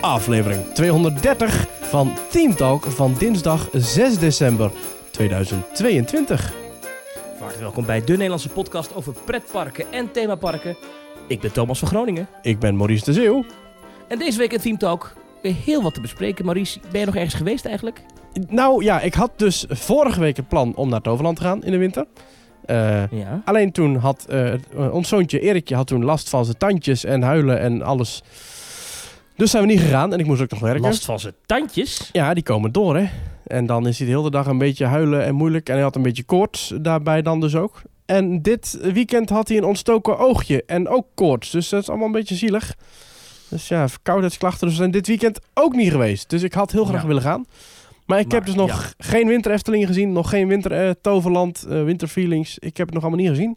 aflevering 230 van Team Talk van dinsdag 6 december 2022. Van harte welkom bij de Nederlandse podcast over pretparken en themaparken. Ik ben Thomas van Groningen. Ik ben Maurice de Zeeuw. En deze week in Team Talk weer heel wat te bespreken. Maurice, ben je nog ergens geweest eigenlijk? Nou ja, ik had dus vorige week het plan om naar Toverland te gaan in de winter. Eh, Ja. alleen toen had eh, ons zoontje Erikje had toen last van zijn tandjes en huilen en alles. Dus zijn we niet gegaan en ik moest ook nog werken. Last van zijn tandjes. Ja, die komen door hè. En dan is hij de hele dag een beetje huilen en moeilijk. En hij had een beetje koorts daarbij dan dus ook. En dit weekend had hij een ontstoken oogje en ook koorts. Dus dat is allemaal een beetje zielig. Dus ja, verkoudheidsklachten. Dus we zijn dit weekend ook niet geweest. Dus ik had heel graag Ja. willen gaan. Maar ik Maar, heb dus nog geen winter Efteling gezien. Nog geen winter eh, Toverland, eh, winterfeelings. Ik heb het nog allemaal niet gezien.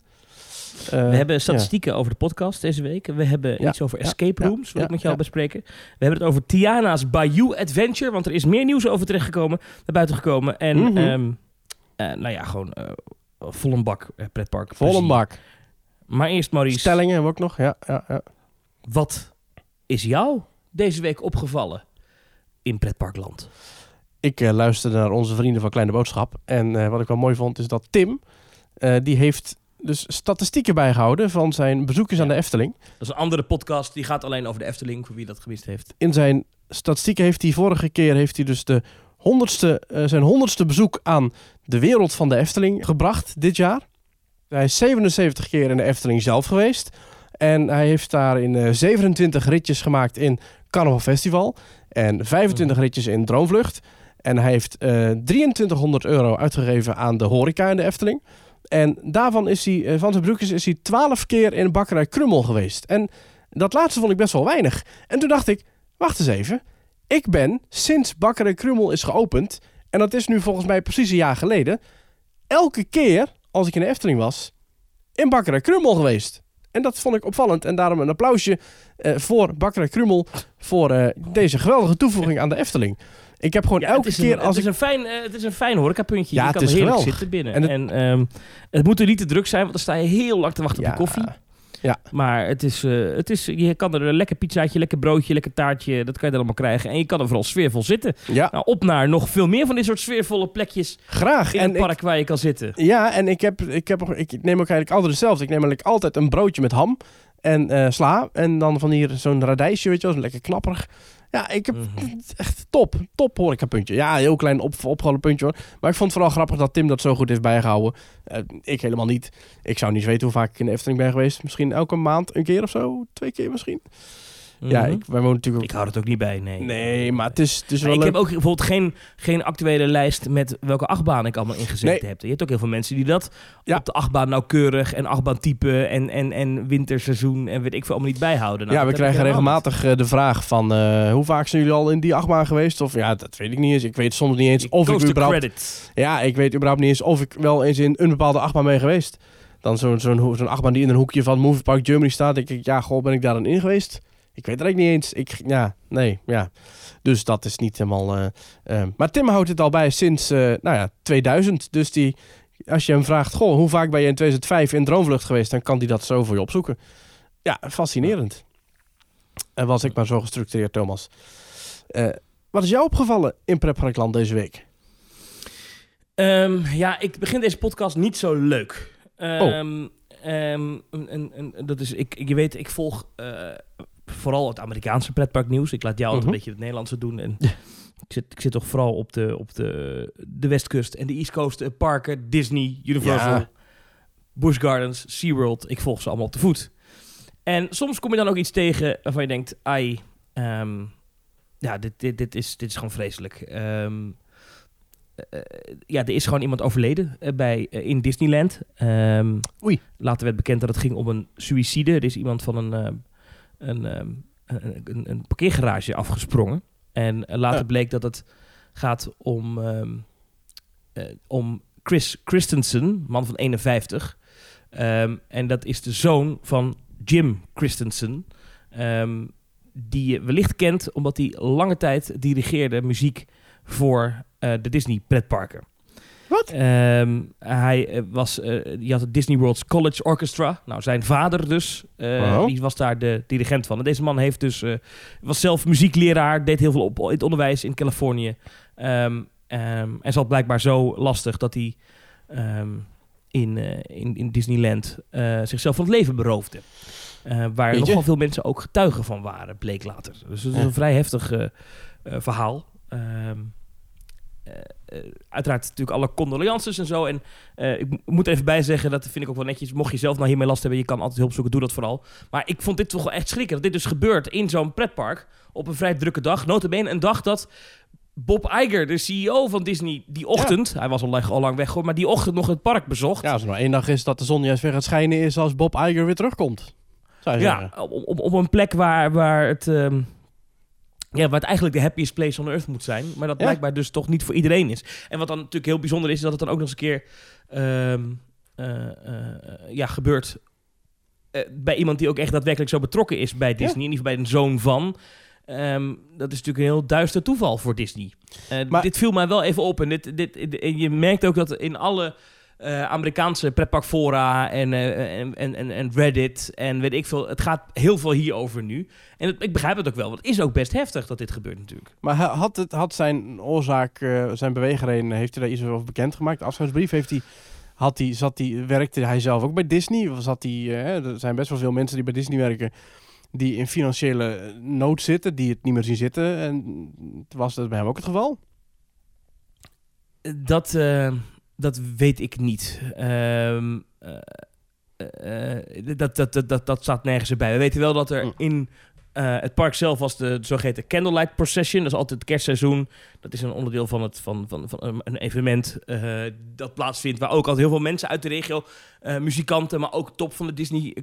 Eh, We hebben statistieken over de podcast deze week. We hebben iets over escape rooms, wil ik met jou bespreken. We hebben het over Tiana's Bayou Adventure, want er is meer nieuws over terechtgekomen, naar buiten gekomen. En Mhm. ehm, eh, nou ja, gewoon eh vol een bak pretpark. Volle plezier. bak. Maar eerst Maurice, Stellingen hebben we ook nog. Ja, ja, ja. wat is jou deze week opgevallen in pretparkland? Ik eh, luisterde naar onze vrienden van Kleine Boodschap. En wat ik wel mooi vond is dat Tim, die heeft dus statistieken bijgehouden van zijn bezoekjes aan de Efteling. Dat is een andere podcast, die gaat alleen over de Efteling, voor wie dat gemist heeft. In zijn statistieken heeft hij vorige keer heeft hij dus de honderdste, eh, zijn honderdste bezoek aan de wereld van de Efteling gebracht dit jaar. Hij is 77 keer in de Efteling zelf geweest. En hij heeft daar in eh, 27 ritjes gemaakt in Carnaval Festival. En 25 ritjes in Droomvlucht. En hij heeft eh 2300 euro uitgegeven aan de horeca in de Efteling. En daarvan is hij, eh, van zijn bezoekjes is hij 12 keer in bakkerij Krummel geweest. En dat laatste vond ik best wel weinig. En toen dacht ik, wacht eens even. Ik ben sinds bakkerij Krummel is geopend, en dat is nu volgens mij precies een jaar geleden, elke keer als ik in de Efteling was, in bakkerij Krummel geweest. En dat vond ik opvallend. En daarom een applausje eh, voor bakkerij Krummel voor eh, deze geweldige toevoeging aan de Efteling. Ik heb gewoon Ja, elke het is keer een, als het ik... is een fijn, eh, het is een fijn horecapuntje. Ja, je het kan is er heerlijk geweldig. zitten binnen. En En, het- ehm, het moet er niet te druk zijn, want dan sta je heel lang te wachten op je koffie. Ja, Maar het is, eh, het is, je kan er een lekker pizzaatje, lekker broodje, lekker taartje, dat kan je er allemaal krijgen. En je kan er vooral sfeervol zitten. ja, Nou, op naar nog veel meer van dit soort sfeervolle plekjes graag. in En het park waar je kan zitten. ja, en ik, heb, ik, heb, ik neem ook eigenlijk altijd hetzelfde. Ik neem eigenlijk altijd een broodje met ham en eh, sla. En dan van hier zo'n radijsje, weet je wel, lekker knapperig. Ja, ik heb Mhm. echt top. Top horecapuntje. Ja, een heel klein op, opgevallen puntje hoor. Maar ik vond het vooral grappig dat Tim dat zo goed heeft bijgehouden. Eh, ik helemaal niet. Ik zou niet weten hoe vaak ik in de Efteling ben geweest. Misschien elke maand een keer of zo. Twee keer misschien. Ja, Mhm. ik, wij wonen natuurlijk Ik hou het ook niet bij, nee. Nee, maar het is, het is wel ik leuk. heb ook bijvoorbeeld geen, geen actuele lijst met welke achtbaan ik allemaal ingezet Nee. heb. Je hebt ook heel veel mensen die dat Ja. op de achtbaan nauwkeurig en achtbaantype en, en, en winterseizoen en weet ik veel allemaal niet bijhouden. Nou, ja, we krijgen regelmatig eh, de vraag van... eh, hoe vaak zijn jullie al in die achtbaan geweest? Of ja, dat weet ik niet eens. Ik weet soms niet eens of ik überhaupt... credit. Ja, ik weet überhaupt niet eens of ik wel eens in een bepaalde achtbaan ben geweest. Dan zo'n zo'n zo'n achtbaan die in een hoekje van Movie Park Germany staat. denk ik, ja, goh, ben ik daar dan in geweest? Ik weet het eigenlijk niet eens. Ik, ja, nee, ja. Dus dat is niet helemaal... eh, eh, maar Tim houdt het al bij sinds, eh, nou ja, 2000. Dus die, als je hem vraagt, goh, hoe vaak ben je in 2005 in Droomvlucht geweest? Dan kan hij dat zo voor je opzoeken. Ja, fascinerend. En was ik maar zo gestructureerd, Thomas. Wat is jou opgevallen in Pretparkland deze week? Ehm, ja, ik begin deze podcast niet zo leuk. Oh. Ehm, ehm, een- dat is, ik, je weet, ik volg vooral het Amerikaanse pretparknieuws. Ik laat jou altijd Mhm. een beetje het Nederlandse doen. En ik, zit, ik zit toch vooral op de, op de, de Westkust en de East Coast eh, parken. Disney, Universal, Ja. Busch Gardens, SeaWorld. Ik volg ze allemaal op de voet. En soms kom je dan ook iets tegen waarvan je denkt... Ai, ehm, ja, dit, dit, dit, is, dit is gewoon vreselijk. Ehm, eh, ja, er is gewoon iemand overleden eh, bij, eh, in Disneyland. Ehm, Oei. Later werd bekend dat het ging om een suïcide. Er is iemand van een, een, ehm, een, een, parkeergarage afgesprongen. En eh, later Ja. bleek dat het gaat om, ehm, eh, om Chris Christensen, man van 51. Ehm, en dat is de zoon van Jim Christensen. die je wellicht kent omdat hij lange tijd dirigeerde muziek voor eh, de Disney pretparken. Wat? Ehm, hij eh, was, eh, die had het Disney World's College Orchestra. Nou, zijn vader dus, eh, die was daar de dirigent van. En deze man heeft dus, was zelf muziekleraar, deed heel veel op in het onderwijs in Californië. Ehm, ehm, en zat blijkbaar zo lastig dat hij in, in, in Disneyland zichzelf van het leven beroofde. Eh, waar nogal veel mensen ook getuigen van waren, bleek later. Dus het is Ja. een vrij heftig verhaal. Uiteraard natuurlijk alle condolences en zo. En eh, ik mo- moet even bij zeggen, dat vind ik ook wel netjes. Mocht je zelf nou hiermee last hebben, je kan altijd hulp zoeken, doe dat vooral. Maar ik vond dit toch wel echt schrikken. Dat dit dus gebeurt in zo'n pretpark op een vrij drukke dag. Notabene een dag dat Bob Iger, de CEO van Disney, die ochtend... Hij was al lang, al lang weg, hoor, maar die ochtend nog het park bezocht. Ja, als er nou één dag is dat de zon juist weer gaat schijnen is als Bob Iger weer terugkomt. Zou je zeggen. Ja, op, op, op een plek waar, waar, het, ehm, ja, het eigenlijk de happiest place on earth moet zijn. Maar dat Ja. blijkbaar dus toch niet voor iedereen is. En wat dan natuurlijk heel bijzonder is, is dat het dan ook nog eens een keer ehm, eh, eh, ja, gebeurt eh, bij iemand die ook echt daadwerkelijk zo betrokken is bij Disney. In ieder geval bij een zoon van. Ehm, dat is natuurlijk een heel duister toeval voor Disney. Maar- dit viel mij wel even op. En, dit, dit, dit- en je merkt ook dat in alle eh, Amerikaanse pretparkfora en, eh, en, en, en, Reddit en weet ik veel. Het gaat heel veel hierover nu. En het- ik begrijp het ook wel, want het is ook best heftig dat dit gebeurt natuurlijk. Maar ha- had, het, had zijn oorzaak, eh, zijn beweegreden, heeft hij daar iets over bekendgemaakt? De afscheidsbrief heeft hij, had hij, zat hij, werkte hij zelf ook bij Disney? Of zat hij, er zijn best wel veel mensen die bij Disney werken, die in financiële nood zitten, die het niet meer zien zitten. En was dat bij hem ook het geval? Dat, dat weet ik niet. Ehm, eh, eh, dat, dat, dat, dat, dat staat nergens bij. We weten wel dat er Hm. in eh, het park zelf was de zogeheten Candlelight Procession. Dat is altijd het kerstseizoen. Dat is een onderdeel van, het, van, van, van een- evenement dat plaatsvindt... waar ook altijd heel veel mensen uit de regio, muzikanten... maar ook top van de Disney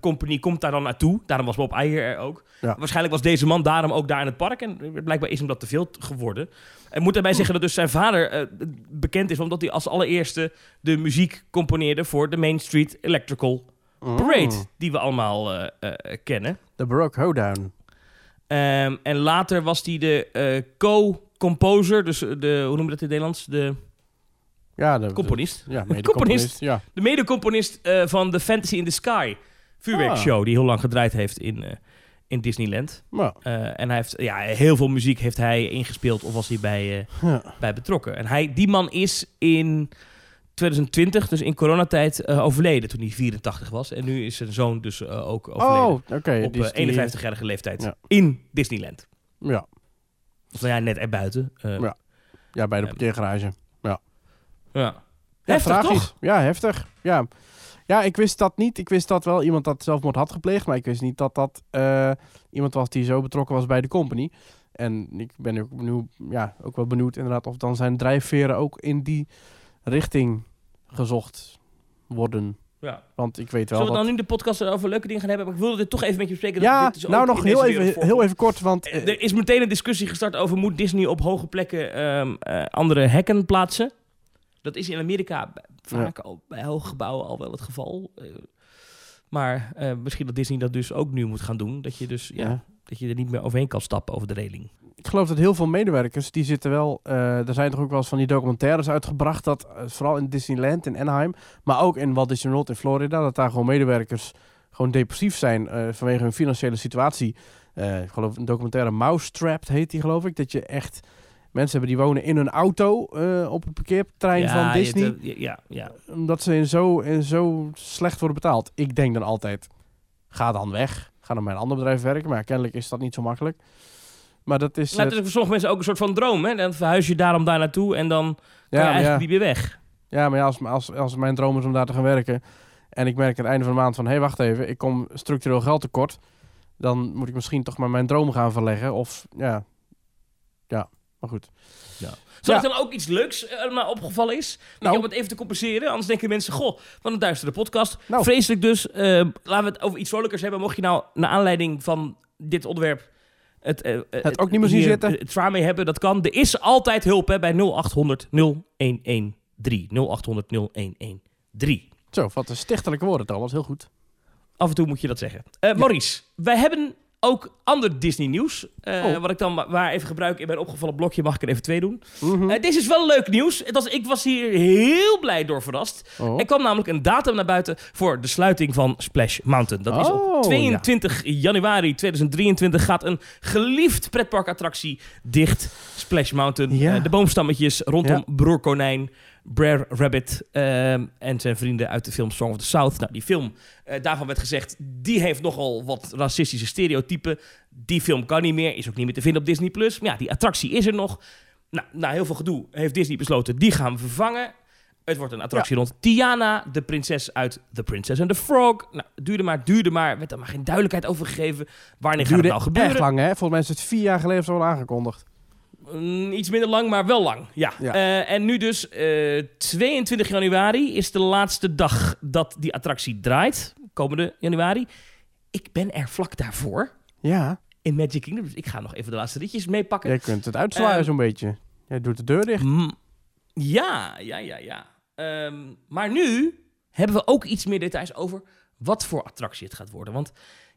Company komt daar dan naartoe. Daarom was Bob Iger er ook. Ja. Waarschijnlijk was deze man daarom ook daar in het park. En blijkbaar is hem dat te veel geworden. Ik moet daarbij zeggen dat dus zijn vader eh, bekend is... omdat hij als allereerste de muziek componeerde... voor de Main Street Electrical Parade... Mm. die we allemaal eh, eh, kennen. De Baroque Hoedown. Ehm, en later was hij de co-composer... dus de, hoe noem je dat in het Nederlands? De Ja, de, componist. de- ja, mede Componist. componist. Ja. De mede-componist van de Fantasy in the Sky vuurwerkshow... die heel lang gedraaid heeft in, in Disneyland. Nou, Eh, en hij heeft ja, heel veel muziek heeft hij ingespeeld of was hij bij, eh, ja. bij betrokken. En hij, die man is in 2020, dus in coronatijd, eh, overleden toen hij 84 was. En nu is zijn zoon dus ook overleden. Oh, oké. op die is eh, die- 51-jarige leeftijd Ja. in Disneyland. Ja. Of nou ja, net erbuiten. Ja. ja, bij de parkeergarage. ja. Ja, Heftig, tragisch. toch? Ja, heftig. Ja. Ja, ik wist dat niet. Ik wist dat wel iemand dat zelfmoord had gepleegd. Maar ik wist niet dat dat eh, iemand was die zo betrokken was bij de company. En ik ben ook, benieuwd, ja, ook wel benieuwd inderdaad of dan zijn drijfveren ook in die richting gezocht worden. Ja. Want ik weet wel Zullen we dat... dan nu de podcast over leuke dingen gaan hebben? Maar ik wilde dit toch even met je bespreken. Ja, dit is ook nou nog heel even, heel even kort, want... eh, Er is meteen een discussie gestart over moet Disney op hoge plekken ehm, eh, andere hekken plaatsen. Dat is in Amerika vaak al bij hoge gebouwen al wel het geval. Eh, maar eh, misschien dat Disney dat dus ook nu moet gaan doen. Dat je dus ja, Ja. dat je er niet meer overheen kan stappen over de reling. ik geloof dat heel veel medewerkers, die zitten wel... eh, er zijn toch ook wel eens van die documentaires uitgebracht... dat vooral in Disneyland in Anaheim... maar ook in Walt Disney World in Florida... dat daar gewoon medewerkers gewoon depressief zijn... vanwege hun financiële situatie. Ik geloof een documentaire Mousetrapped heet die geloof ik. Dat je echt mensen hebben die wonen in hun auto... eh, op een parkeerterrein van Disney... ja, ja, ja. omdat ze in zo, in zo slecht worden betaald. Ik denk dan altijd, ga dan weg. Ga dan bij een ander bedrijf werken. Maar kennelijk is dat niet zo makkelijk. Maar dat is... Maar het eh, is voor sommige mensen ook een soort van droom. Hè? Dan verhuis je daarom daar naartoe en dan kan je eigenlijk niet meer weg. ja, maar ja, als, als, als mijn droom is om daar te gaan werken... en ik merk aan het einde van de maand van... hé, hey, wacht even, ik kom structureel geld tekort... dan moet ik misschien toch maar mijn droom gaan verleggen. Of, ja... Ja, maar goed. Zal Ja. er dan ook iets leuks eh, maar opgevallen is? Nou. Om het even te compenseren. Anders denken mensen, goh, wat een duistere podcast. Nou. Vreselijk dus. eh, laten we het over iets vrolijkers hebben. Mocht je nou naar aanleiding van dit onderwerp... Het, eh, eh, ook niet meer zien zitten. Het zwaar mee hebben, dat kan. Er is altijd hulp hè, bij 0800 0113. 0800 0113. Zo, wat een stichtelijke woorden, Thomas. Heel goed. Af en toe moet je dat zeggen. Maurice, wij hebben Ook ander Disney nieuws. eh, Oh. Wat ik dan maar even gebruik in mijn opgevallen blokje. Mag ik er even twee doen? Mhm. Eh, dit is wel leuk nieuws. Het was, ik was hier heel blij door verrast. Oh. Er kwam namelijk een datum naar buiten voor de sluiting van Splash Mountain. Dat is op 22 januari 2023 gaat een geliefd pretparkattractie dicht. Splash Mountain. Ja. Eh, de boomstammetjes rondom Ja. Broer Konijn, Brer Rabbit ehm, en zijn vrienden uit de film Song of the South. Nou, die film, eh, daarvan werd gezegd, die heeft nogal wat racistische stereotypen. Die film kan niet meer, is ook niet meer te vinden op Disney+. Plus. Maar ja, die attractie is er nog. Nou, na heel veel gedoe heeft Disney besloten, die gaan we vervangen. Het wordt een attractie rond Tiana, de prinses uit The Princess and the Frog. Nou, duurde maar, duurde maar. werd er maar geen duidelijkheid over gegeven. Wanneer gaat het nou gebeuren? echt lang, hè? Volgens mij is het vier jaar geleden zo al aangekondigd. Mm, iets minder lang, maar wel lang. Ja. Ja. Eh, en nu dus eh, 22 januari is de laatste dag dat die attractie draait. Komende januari. Ik ben er vlak daarvoor Ja, in Magic Kingdom. Dus ik ga nog even de laatste ritjes meepakken. jij kunt het uitslaaien Ehm, zo'n beetje. Jij doet de deur dicht. Mm, ja, ja, ja, ja. Ehm, maar nu hebben we ook iets meer details over wat voor attractie het gaat worden. Want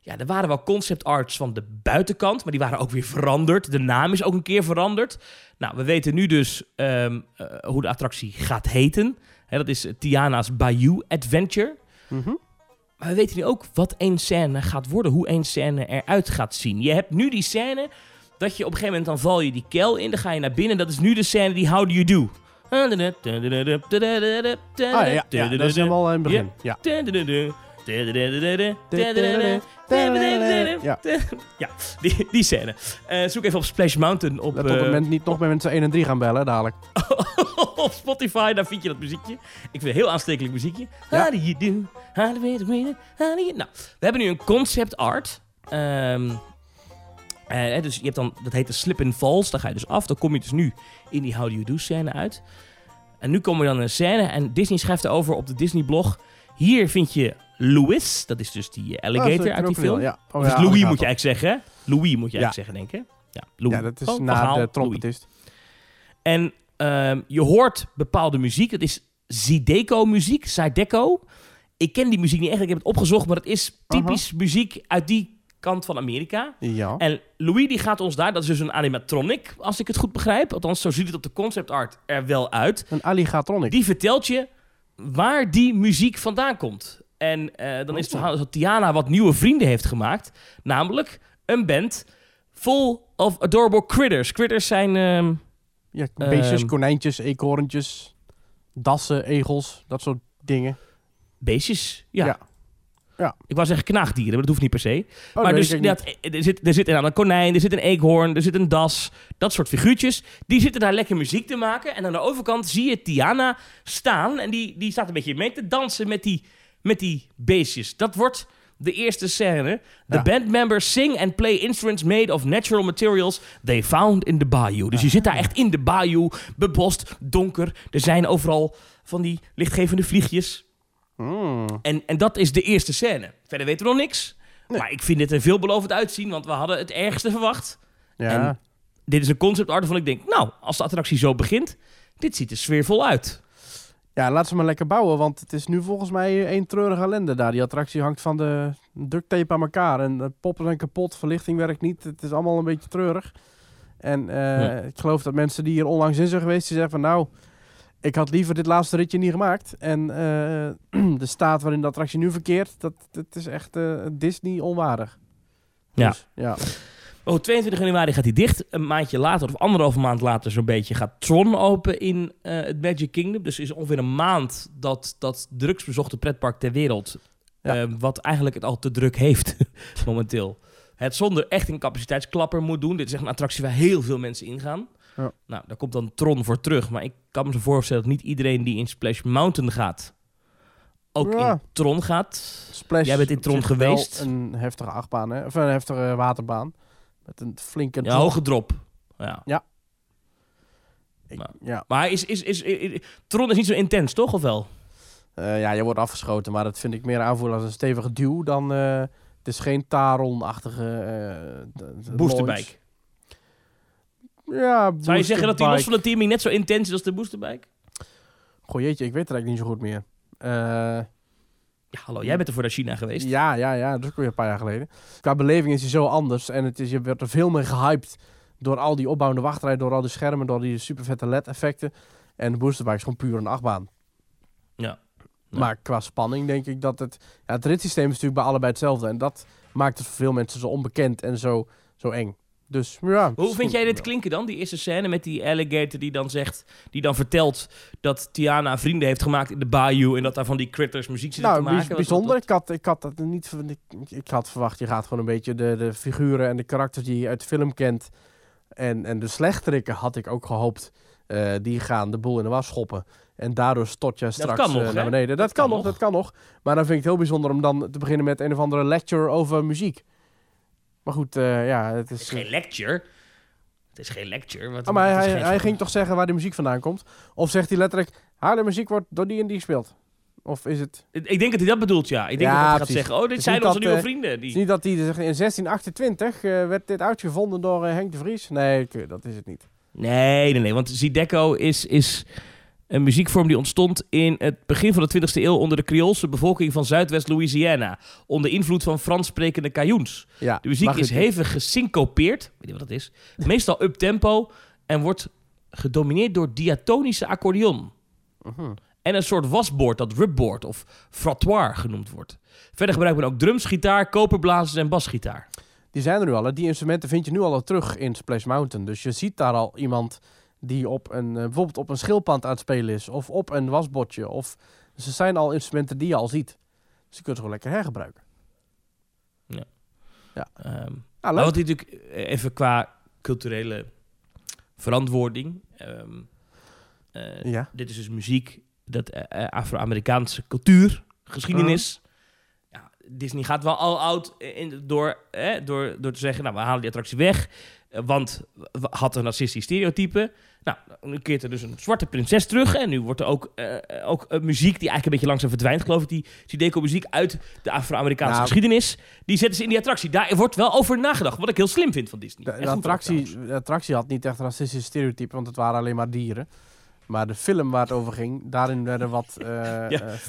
ja, er waren wel concept arts van de buitenkant, maar die waren ook weer veranderd. De naam is ook een keer veranderd. Nou, we weten nu dus ehm, eh, hoe de attractie gaat heten. Hè, dat is Tiana's Bayou Adventure. Mhm. Maar we weten nu ook wat één scène gaat worden, hoe één scène eruit gaat zien. Je hebt nu die scène dat je op een gegeven moment dan val je die kel in, dan ga je naar binnen. Dat is nu de scène die How Do You Do. Ah ja, dat is helemaal in het begin. Ja. Ja. Ja, die, die scène. Eh, zoek even op Splash Mountain op, Let op dat eh, mensen niet nog bij mensen 1 en 3 gaan bellen dadelijk. op Spotify. Daar vind je dat muziekje. Ik vind het een heel aanstekelijk muziekje. Ja. How do you do? How do you do? How do you... Nou, we hebben nu een concept art. Eh, dus je hebt dan, dat heet de slip and falls. Daar ga je dus af. Dan kom je dus nu in die How do you do scène uit. En nu komen we dan in een scène. En Disney schrijft erover op de Disney blog. Hier vind je Louis. Dat is dus die eh, alligator Oh, zo'n uit die film. Ja. Oh, ja, Louis alligator. moet je eigenlijk zeggen. Louis moet je eigenlijk zeggen, denk ik. Ja, Louis. Ja, dat is na verhaal, de Louis. trompetist. En ehm, je hoort bepaalde muziek. Het is Zydeco-muziek, Zydeco. Ik ken die muziek niet echt, ik heb het opgezocht, maar het is typisch muziek uit die kant van Amerika. Ja. En Louis die gaat ons daar, dat is dus een animatronic, als ik het goed begrijp. Althans, zo ziet het op de concept art er wel uit. Een alligatronic. Die vertelt je waar die muziek vandaan komt. En eh, dan is het verhaal dat Tiana wat nieuwe vrienden heeft gemaakt. Namelijk een band full of adorable critters. Critters zijn... ehm, Ja, beestjes, Ehm. konijntjes, eekhoorntjes, dassen, egels, dat soort dingen. Beestjes, ja. Ja. Ja. Ik wou zeggen knaagdieren, maar dat hoeft niet per se. Oh, maar dus inderdaad, niet. er zit, er zit een konijn, er zit een eekhoorn, er zit een das. Dat soort figuurtjes. Die zitten daar lekker muziek te maken. En aan de overkant zie je Tiana staan. En die, die staat een beetje mee te dansen met die, met die beestjes. Dat wordt de eerste scène. The Ja. band members sing and play instruments made of natural materials they found in the bayou. Dus je zit daar echt in de bayou, bebost, donker. Er zijn overal van die lichtgevende vliegjes. Mm. En, en dat is de eerste scène. Verder weten we nog niks. Nee. Maar ik vind dit er veelbelovend uitzien, want we hadden het ergste verwacht. Ja. En- Dit is een concept art waarvan ik denk, nou, als de attractie zo begint, dit ziet er sfeervol uit. Ja, laat ze maar lekker bouwen, want het is nu volgens mij één treurige ellende daar. Die attractie hangt van de duct tape aan elkaar en de poppen zijn kapot, verlichting werkt niet. Het is allemaal een beetje treurig. En eh, Ja. ik geloof dat mensen die hier onlangs in zijn geweest, die zeggen van nou, ik had liever dit laatste ritje niet gemaakt. En eh, de staat waarin de attractie nu verkeert, dat, dat is echt eh, Disney onwaardig. Ja. Dus, ja. Oh, 22 januari gaat hij dicht. Een maandje later, of anderhalve maand later zo'n beetje, gaat Tron open in eh, het Magic Kingdom. Dus is ongeveer een maand dat dat drugsbezochte pretpark ter wereld, Ja. eh, wat eigenlijk het al te druk heeft momenteel, het zonder echt een capaciteitsklapper moet doen. Dit is echt een attractie waar heel veel mensen ingaan. Ja. Nou, daar komt dan Tron voor terug. Maar ik kan me zo voorstellen dat niet iedereen die in Splash Mountain gaat, ook Ja. in Tron gaat. Splash Jij bent in Tron geweest. Een heftige achtbaan, hè? of een heftige waterbaan. Met een flinke... Ja, hoge drop. Ja. Ik- Nou. ja. Maar is, is, is, is- Tron is niet zo intens, toch? Of wel? Eh, ja, je wordt afgeschoten, maar dat vind ik meer aanvoelen als een stevige duw dan... eh, het is geen Taron-achtige... eh. Boosterbike. Ja, Zou je zeggen dat die los van de teaming net zo intens is als de boosterbike? Goh jeetje, ik weet het eigenlijk niet zo goed meer. Ja, hallo, jij bent er voor naar China geweest. Ja, ja, ja. Dat is ook weer een paar jaar geleden. Qua beleving is hij zo anders. En het is, je wordt er veel meer gehyped door al die opbouwende wachtrij, door al die schermen, door die super vette LED-effecten. En de boosterbike is gewoon puur een achtbaan. Ja. Ja. Maar qua spanning denk ik dat het... Ja, het ritssysteem is natuurlijk bij allebei hetzelfde. En dat maakt het voor veel mensen zo onbekend en zo, zo eng. Dus ja. Hoe vind jij dit klinken dan? Die eerste scène met die alligator die dan zegt, die dan vertelt dat Tiana vrienden heeft gemaakt in de bayou en dat daar van die critters muziek zitten Nou, te maken. Bijzonder. Ik had, ik had dat niet... Ik, ik had verwacht, je gaat gewoon een beetje de, de figuren en de karakters die je uit de film kent. En, en de slechterikken had ik ook gehoopt. eh, die gaan de boel in de was schoppen. En daardoor stort je straks nog, eh, naar beneden. Dat, Dat kan kan nog, nog. dat kan nog. Maar dan vind ik het heel bijzonder om dan te beginnen met een of andere lecture over muziek. Maar goed, eh, ja, het Het is... is geen lecture. Het is geen lecture. Wat, Ah, maar is hij, hij ging toch zeggen waar die muziek vandaan komt? Of zegt hij letterlijk, haar de muziek wordt door die en die gespeeld? Of is het... Ik denk dat hij dat bedoelt, ja. Ik denk Ja, dat hij gaat zeggen, oh, dit is zijn onze dat, nieuwe eh, vrienden. Het is Die... niet dat hij zegt, in 1628 eh, werd dit uitgevonden door eh, Henk de Vries. Nee, dat is het niet. Nee, nee, nee. Want Zydeco is, is een muziekvorm die ontstond in het begin van de 20e eeuw onder de Creoolse bevolking van Zuidwest-Louisiana. Onder invloed van Frans sprekende Cajuns. Ja, De muziek is hevig gesyncopeerd, weet je wat dat is? Meestal up-tempo en wordt gedomineerd door diatonische accordeon. Mhm. En een soort wasboord dat rubboard of frottoir genoemd wordt. Verder gebruikt men ook drums, gitaar, koperblazers en basgitaar. Die zijn er nu al. hè. Die instrumenten vind je nu al terug in Splash Mountain. Dus je ziet daar al iemand die op een, eh, bijvoorbeeld op een schildpad aan het spelen is. Of op een wasbordje. Of, dus er zijn al instrumenten die je al ziet. Dus je kunt ze gewoon lekker hergebruiken. Ehm, Nou, Maar leuk. wat natuurlijk eh, even qua culturele verantwoording. ehm, eh, Ja. Dit is dus muziek, dat Afro-Amerikaanse cultuur, geschiedenis. Disney gaat wel al oud in, door, eh, door, door te zeggen, nou, we halen die attractie weg. eh, want we had een racistisch stereotype. Nou, nu keert er dus een zwarte prinses terug. En nu wordt er ook, eh, ook eh, muziek die eigenlijk een beetje langzaam verdwijnt, geloof ik. Die, die deco-muziek uit de Afro-Amerikaanse Nou. geschiedenis. Die zetten ze in die attractie. Daar wordt wel over nagedacht. Wat ik heel slim vind van Disney. De, ook attractie, de attractie had niet echt racistische stereotypen, want het waren alleen maar dieren. Maar de film waar het over ging, daarin werden wat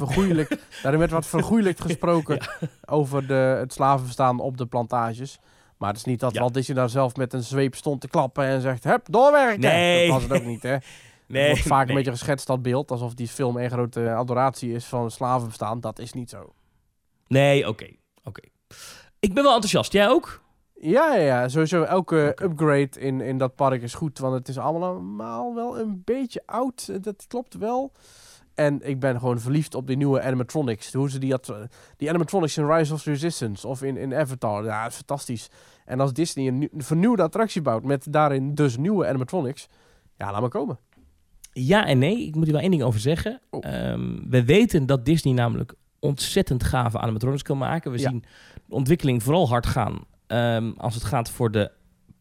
vergoeilijk, daarin werd wat vergoeilijkt gesproken over de, het slavenverstaan op de plantages. Maar het is niet dat Ja. Walt Disney daar zelf met een zweep stond te klappen en zegt, hup, doorwerken. Nee. Dat was het ook niet, hè. Het Nee, wordt vaak nee. een beetje geschetst, dat beeld, alsof die film een grote adoratie is van het slavenbestaan. Dat is niet zo. Nee, oké. oké. Ik ben wel enthousiast. Jij ook? Ja, ja, ja, sowieso elke upgrade in, in dat park is goed, want het is allemaal wel een beetje oud. eh, Dat klopt wel. En ik ben gewoon verliefd op die nieuwe animatronics. Hoe ze die, had, die animatronics in Rise of Resistance of in, in Avatar. Ja, fantastisch. En als Disney een, nieuw- een vernieuwde attractie bouwt met daarin dus nieuwe animatronics. Ja, laat maar komen. Ja en nee. Ik moet hier wel één ding over zeggen. Oh. Ehm, we weten dat Disney namelijk ontzettend gave animatronics kan maken. We Ja. zien de ontwikkeling vooral hard gaan ehm, als het gaat voor de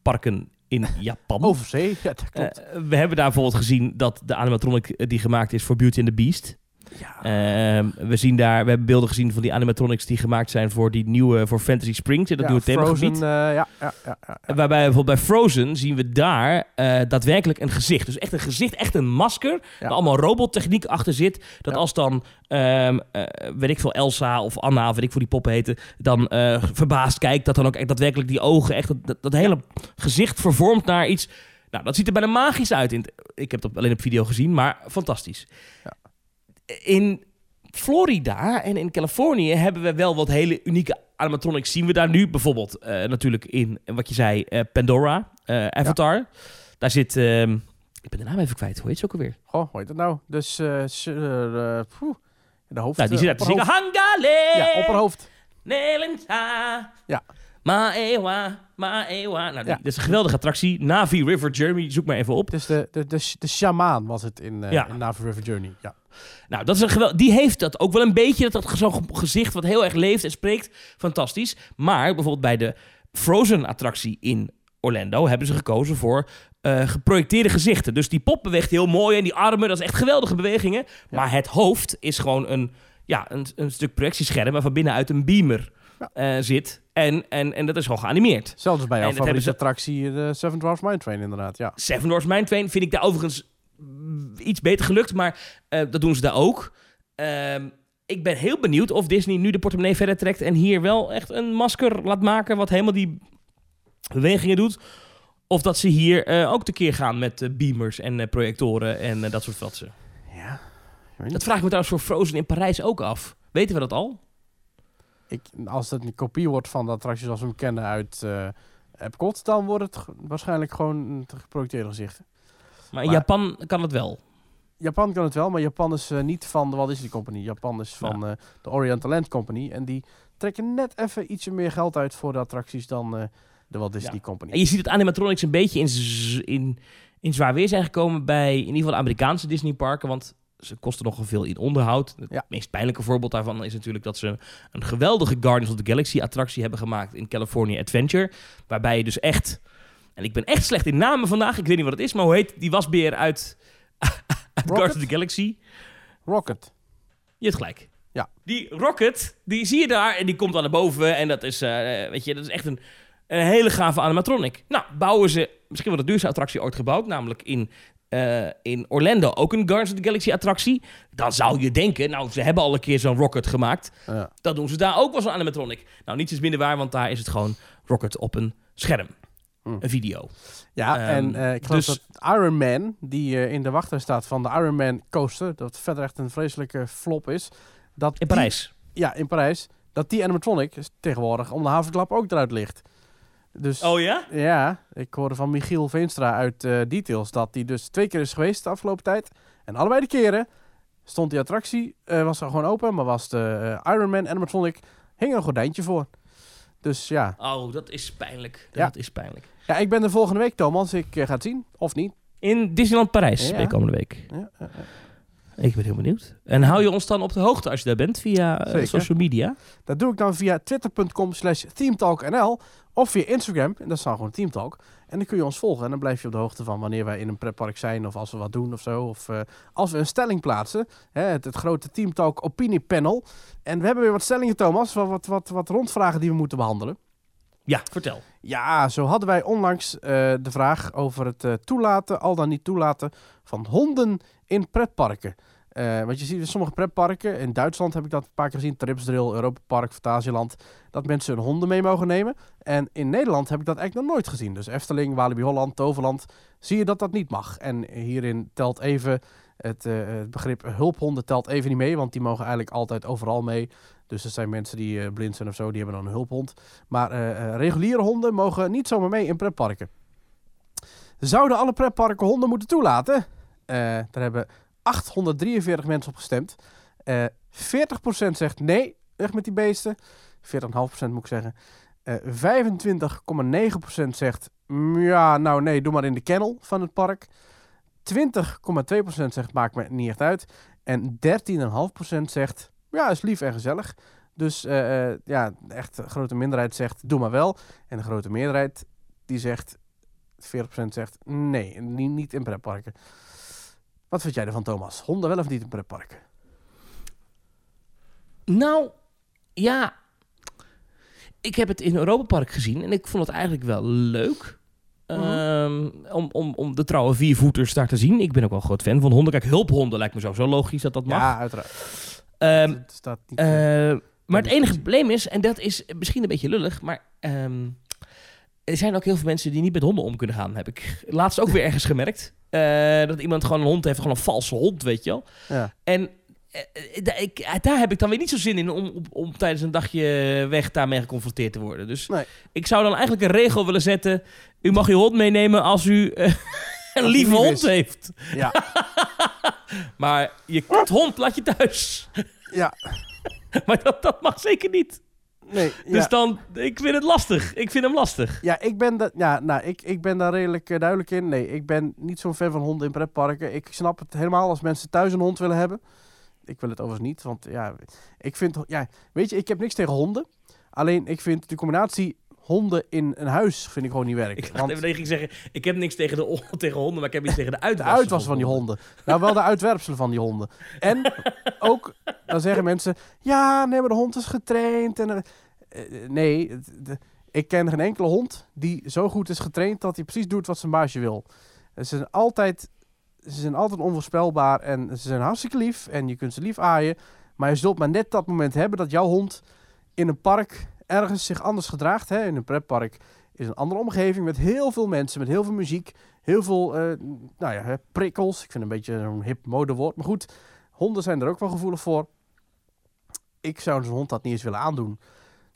parken in Japan. Overzee, ja, dat klopt. Eh, we hebben daar bijvoorbeeld gezien dat de animatronic eh, die gemaakt is voor Beauty and the Beast. Ja. Ehm, we, zien daar, we hebben beelden gezien van die animatronics die gemaakt zijn voor die nieuwe voor Fantasy Springs, in dat ja, nieuwe themagebied. Frozen, eh, ja, ja, ja, ja. Waarbij bijvoorbeeld bij Frozen zien we daar eh, daadwerkelijk een gezicht. Dus echt een gezicht, echt een masker. Waar allemaal robottechniek achter zit. Dat als dan, ehm, eh, weet ik veel, Elsa of Anna, of weet ik voor die poppen heten, dan verbaasd kijkt. Dat dan ook echt daadwerkelijk die ogen, echt dat, dat, dat hele gezicht vervormt naar iets. Nou, dat ziet er bijna magisch uit. In ik heb het alleen op video gezien, maar fantastisch. Ja. In Florida en in Californië hebben we wel wat hele unieke animatronics. Zien we daar nu bijvoorbeeld eh, natuurlijk in, wat je zei, eh, Pandora, eh, Avatar. Daar zit, ehm, ik ben de naam even kwijt, hoe heet ze ook alweer? Goh, hoe heet dat nou? Dus, eh eh, eh, de hoofd. Nou, die eh, zit daar te zingen. Hangale! Ja, opperhoofd. Nelenta. Ja. Maewa, Maewa. Nou, Ja. dat is een geweldige attractie. Navi River Journey, zoek maar even op. Dus de, de, de, de shamaan was het in, eh Ja. in Nava River Journey. Ja. Nou, dat is een gewel- die heeft dat ook wel een beetje, dat, dat zo'n ge- gezicht wat heel erg leeft en spreekt. Fantastisch. Maar bijvoorbeeld bij de Frozen-attractie in Orlando hebben ze gekozen voor eh, geprojecteerde gezichten. Dus die pop beweegt heel mooi en die armen, dat is echt geweldige bewegingen. Maar het hoofd is gewoon een, ja, een, een stuk projectiescherm waarvan binnenuit een beamer Eh, zit. En, en, en dat is gewoon geanimeerd. Zelfs bij jouw favoriete hebben attractie, de Seven Dwarfs Mine Train inderdaad. Ja. Seven Dwarfs Mine Train vind ik daar overigens iets beter gelukt, maar eh, dat doen ze daar ook. Ehm, ik ben heel benieuwd of Disney nu de portemonnee verder trekt en hier wel echt een masker laat maken wat helemaal die bewegingen doet. Of dat ze hier eh, ook tekeer gaan met eh, beamers en eh, projectoren en eh, dat soort fratsen. Ja. Dat vraag ik me trouwens voor Frozen in Parijs ook af. Weten we dat al? Ik, als het een kopie wordt van de attractie zoals we hem kennen uit eh Epcot, dan wordt het waarschijnlijk gewoon een geprojecteerde gezicht. Maar in Maar- Japan kan het wel. Japan kan het wel, maar Japan is eh, niet van de Walt Disney Company. Japan is van eh, de Oriental Land Company. En die trekken net even ietsje meer geld uit voor de attracties dan de Walt Disney Ja. Company. En je ziet dat animatronics een beetje in, in, in zwaar weer zijn gekomen bij in ieder geval de Amerikaanse Disney parken. Want ze kosten nogal veel in onderhoud. Het Ja. meest pijnlijke voorbeeld daarvan is natuurlijk dat ze een geweldige Guardians of the Galaxy attractie hebben gemaakt in California Adventure. Waarbij je dus echt, en ik ben echt slecht in namen vandaag, ik weet niet wat het is, maar hoe heet die wasbeer uit, uit Guardians of the Galaxy? Rocket. Je hebt gelijk. Ja. Die Rocket, die zie je daar en die komt dan naar boven. En dat is, eh, weet je, dat is echt een, een hele gave animatronic. Nou, bouwen ze misschien wel de duurste attractie ooit gebouwd. Namelijk in, eh, in Orlando ook een Guardians of the Galaxy attractie. Dan zou je denken, nou, ze hebben al een keer zo'n Rocket gemaakt. Ja. Dan doen ze daar ook wel zo'n animatronic. Nou, niets is minder waar, want daar is het gewoon Rocket op een scherm. Hm. Een video. Ja, Ehm, en eh, ik geloof dus- dat Iron Man, die eh, in de wachtrij staat van de Iron Man coaster, dat verder echt een vreselijke flop is. Dat In die- Parijs. ja, in Parijs. Dat die animatronic tegenwoordig om de havenklap ook eruit ligt. Dus Oh ja? ja, ik hoorde van Michiel Veenstra uit eh, Details dat die dus twee keer is geweest de afgelopen tijd. En allebei de keren stond die attractie, eh, was er gewoon open, maar was de eh, Iron Man animatronic, hing er een gordijntje voor. Dus ja. Oh, dat is pijnlijk. Ja. Dat is pijnlijk. ja, ik ben er volgende week Thomas, ik ga het zien, of niet. In Disneyland Parijs, Ja. komende week. Ja. Ik ben heel benieuwd. En hou je ons dan op de hoogte als je daar bent via eh, Zeker. social media? Dat doe ik dan via twitter.com slash themetalknl of via Instagram. En dat is dan gewoon Teamtalk. En dan kun je ons volgen en dan blijf je op de hoogte van wanneer wij in een pretpark zijn of als we wat doen of zo. Of eh, als we een stelling plaatsen. Hè, het, het grote Teamtalk opiniepanel. En we hebben weer wat stellingen, Thomas. Wat, wat, wat, wat rondvragen die we moeten behandelen. Ja, vertel. Ja, zo hadden wij onlangs eh, de vraag over het eh, toelaten, al dan niet toelaten, van honden in pretparken. Eh, want je ziet in sommige pretparken, in Duitsland heb ik dat een paar keer gezien, Tripsdrill, Europa Park, Fantasieland, dat mensen hun honden mee mogen nemen. En in Nederland heb ik dat eigenlijk nog nooit gezien. Dus Efteling, Walibi Holland, Toverland, zie je dat dat niet mag. En hierin telt even, het, eh, het begrip hulphonden telt even niet mee, want die mogen eigenlijk altijd overal mee. Dus er zijn mensen die eh, blind zijn of zo, die hebben dan een hulphond. Maar eh, reguliere honden mogen niet zomaar mee in pretparken. Zouden alle pretparken honden moeten toelaten? Daar hebben 843 mensen op gestemd. Eh 40% zegt nee, weg met die beesten. 40,5% moet ik zeggen. Eh 25,9% zegt "Mm, ja, nou nee, doe maar in de kennel van het park. 20,2% zegt maakt me niet echt uit. En 13,5% zegt ja, is lief en gezellig. Dus eh, ja, de echt grote minderheid zegt doe maar wel. En de grote meerderheid die zegt, 40% zegt nee, niet in pretparken. Wat vind jij ervan, Thomas? Honden wel of niet in pretparken? Nou, ja. Ik heb het in Europa Park gezien en ik vond het eigenlijk wel leuk. Ehm, om, om, om de trouwe viervoeters daar te zien. Ik ben ook wel een groot fan van honden. Kijk, hulphonden lijkt me sowieso logisch dat dat mag. Ja, uiteraard. Ehm, het staat niet... eh, Eh, maar het enige probleem is, en dat is misschien een beetje lullig, maar ehm, er zijn ook heel veel mensen die niet met honden om kunnen gaan, heb ik laatst ook weer ergens gemerkt. Eh, dat iemand gewoon een hond heeft, gewoon een valse hond, weet je wel. ja. En ik, eh, daar heb ik dan weer niet zo zin in om, om, om tijdens een dagje weg daarmee geconfronteerd te worden. Dus Nee. ik zou dan eigenlijk een regel willen zetten. U mag uw hond meenemen als u eh, een lieve lief hond is. heeft. Ja, Maar je hond laat je thuis. ja, maar dat, dat mag zeker niet. nee. Dus ja. dan, ik vind het lastig. Ik vind hem lastig. Ja, ik ben, da- ja, nou, ik, ik ben daar redelijk eh, duidelijk in. Nee, ik ben niet zo'n fan van honden in pretparken. Ik snap het helemaal als mensen thuis een hond willen hebben. Ik wil het overigens niet, want ja, ik vind, ja, weet je, ik heb niks tegen honden. Alleen, ik vind de combinatie honden in een huis vind ik gewoon niet werken. Ik Want even ging zeggen, ik heb niks tegen, de, tegen honden, maar ik heb iets tegen de de uitwassen. uitwas van die honden. Nou, wel de uitwerpselen van die honden. En ook, dan zeggen mensen, ja, nee, maar de hond is getraind. En, eh, nee, de- ik ken geen enkele hond die zo goed is getraind dat hij precies doet wat zijn baasje wil. Ze zijn altijd, ze zijn altijd onvoorspelbaar en ze zijn hartstikke lief en je kunt ze lief aaien. Maar je zult maar net dat moment hebben dat jouw hond in een park ergens zich anders gedraagt. Hè? In een pretpark is een andere omgeving met heel veel mensen, met heel veel muziek, heel veel eh, nou ja, prikkels. Ik vind het een beetje een hip modewoord. Maar goed, honden zijn er ook wel gevoelig voor. Ik zou zo'n hond dat niet eens willen aandoen.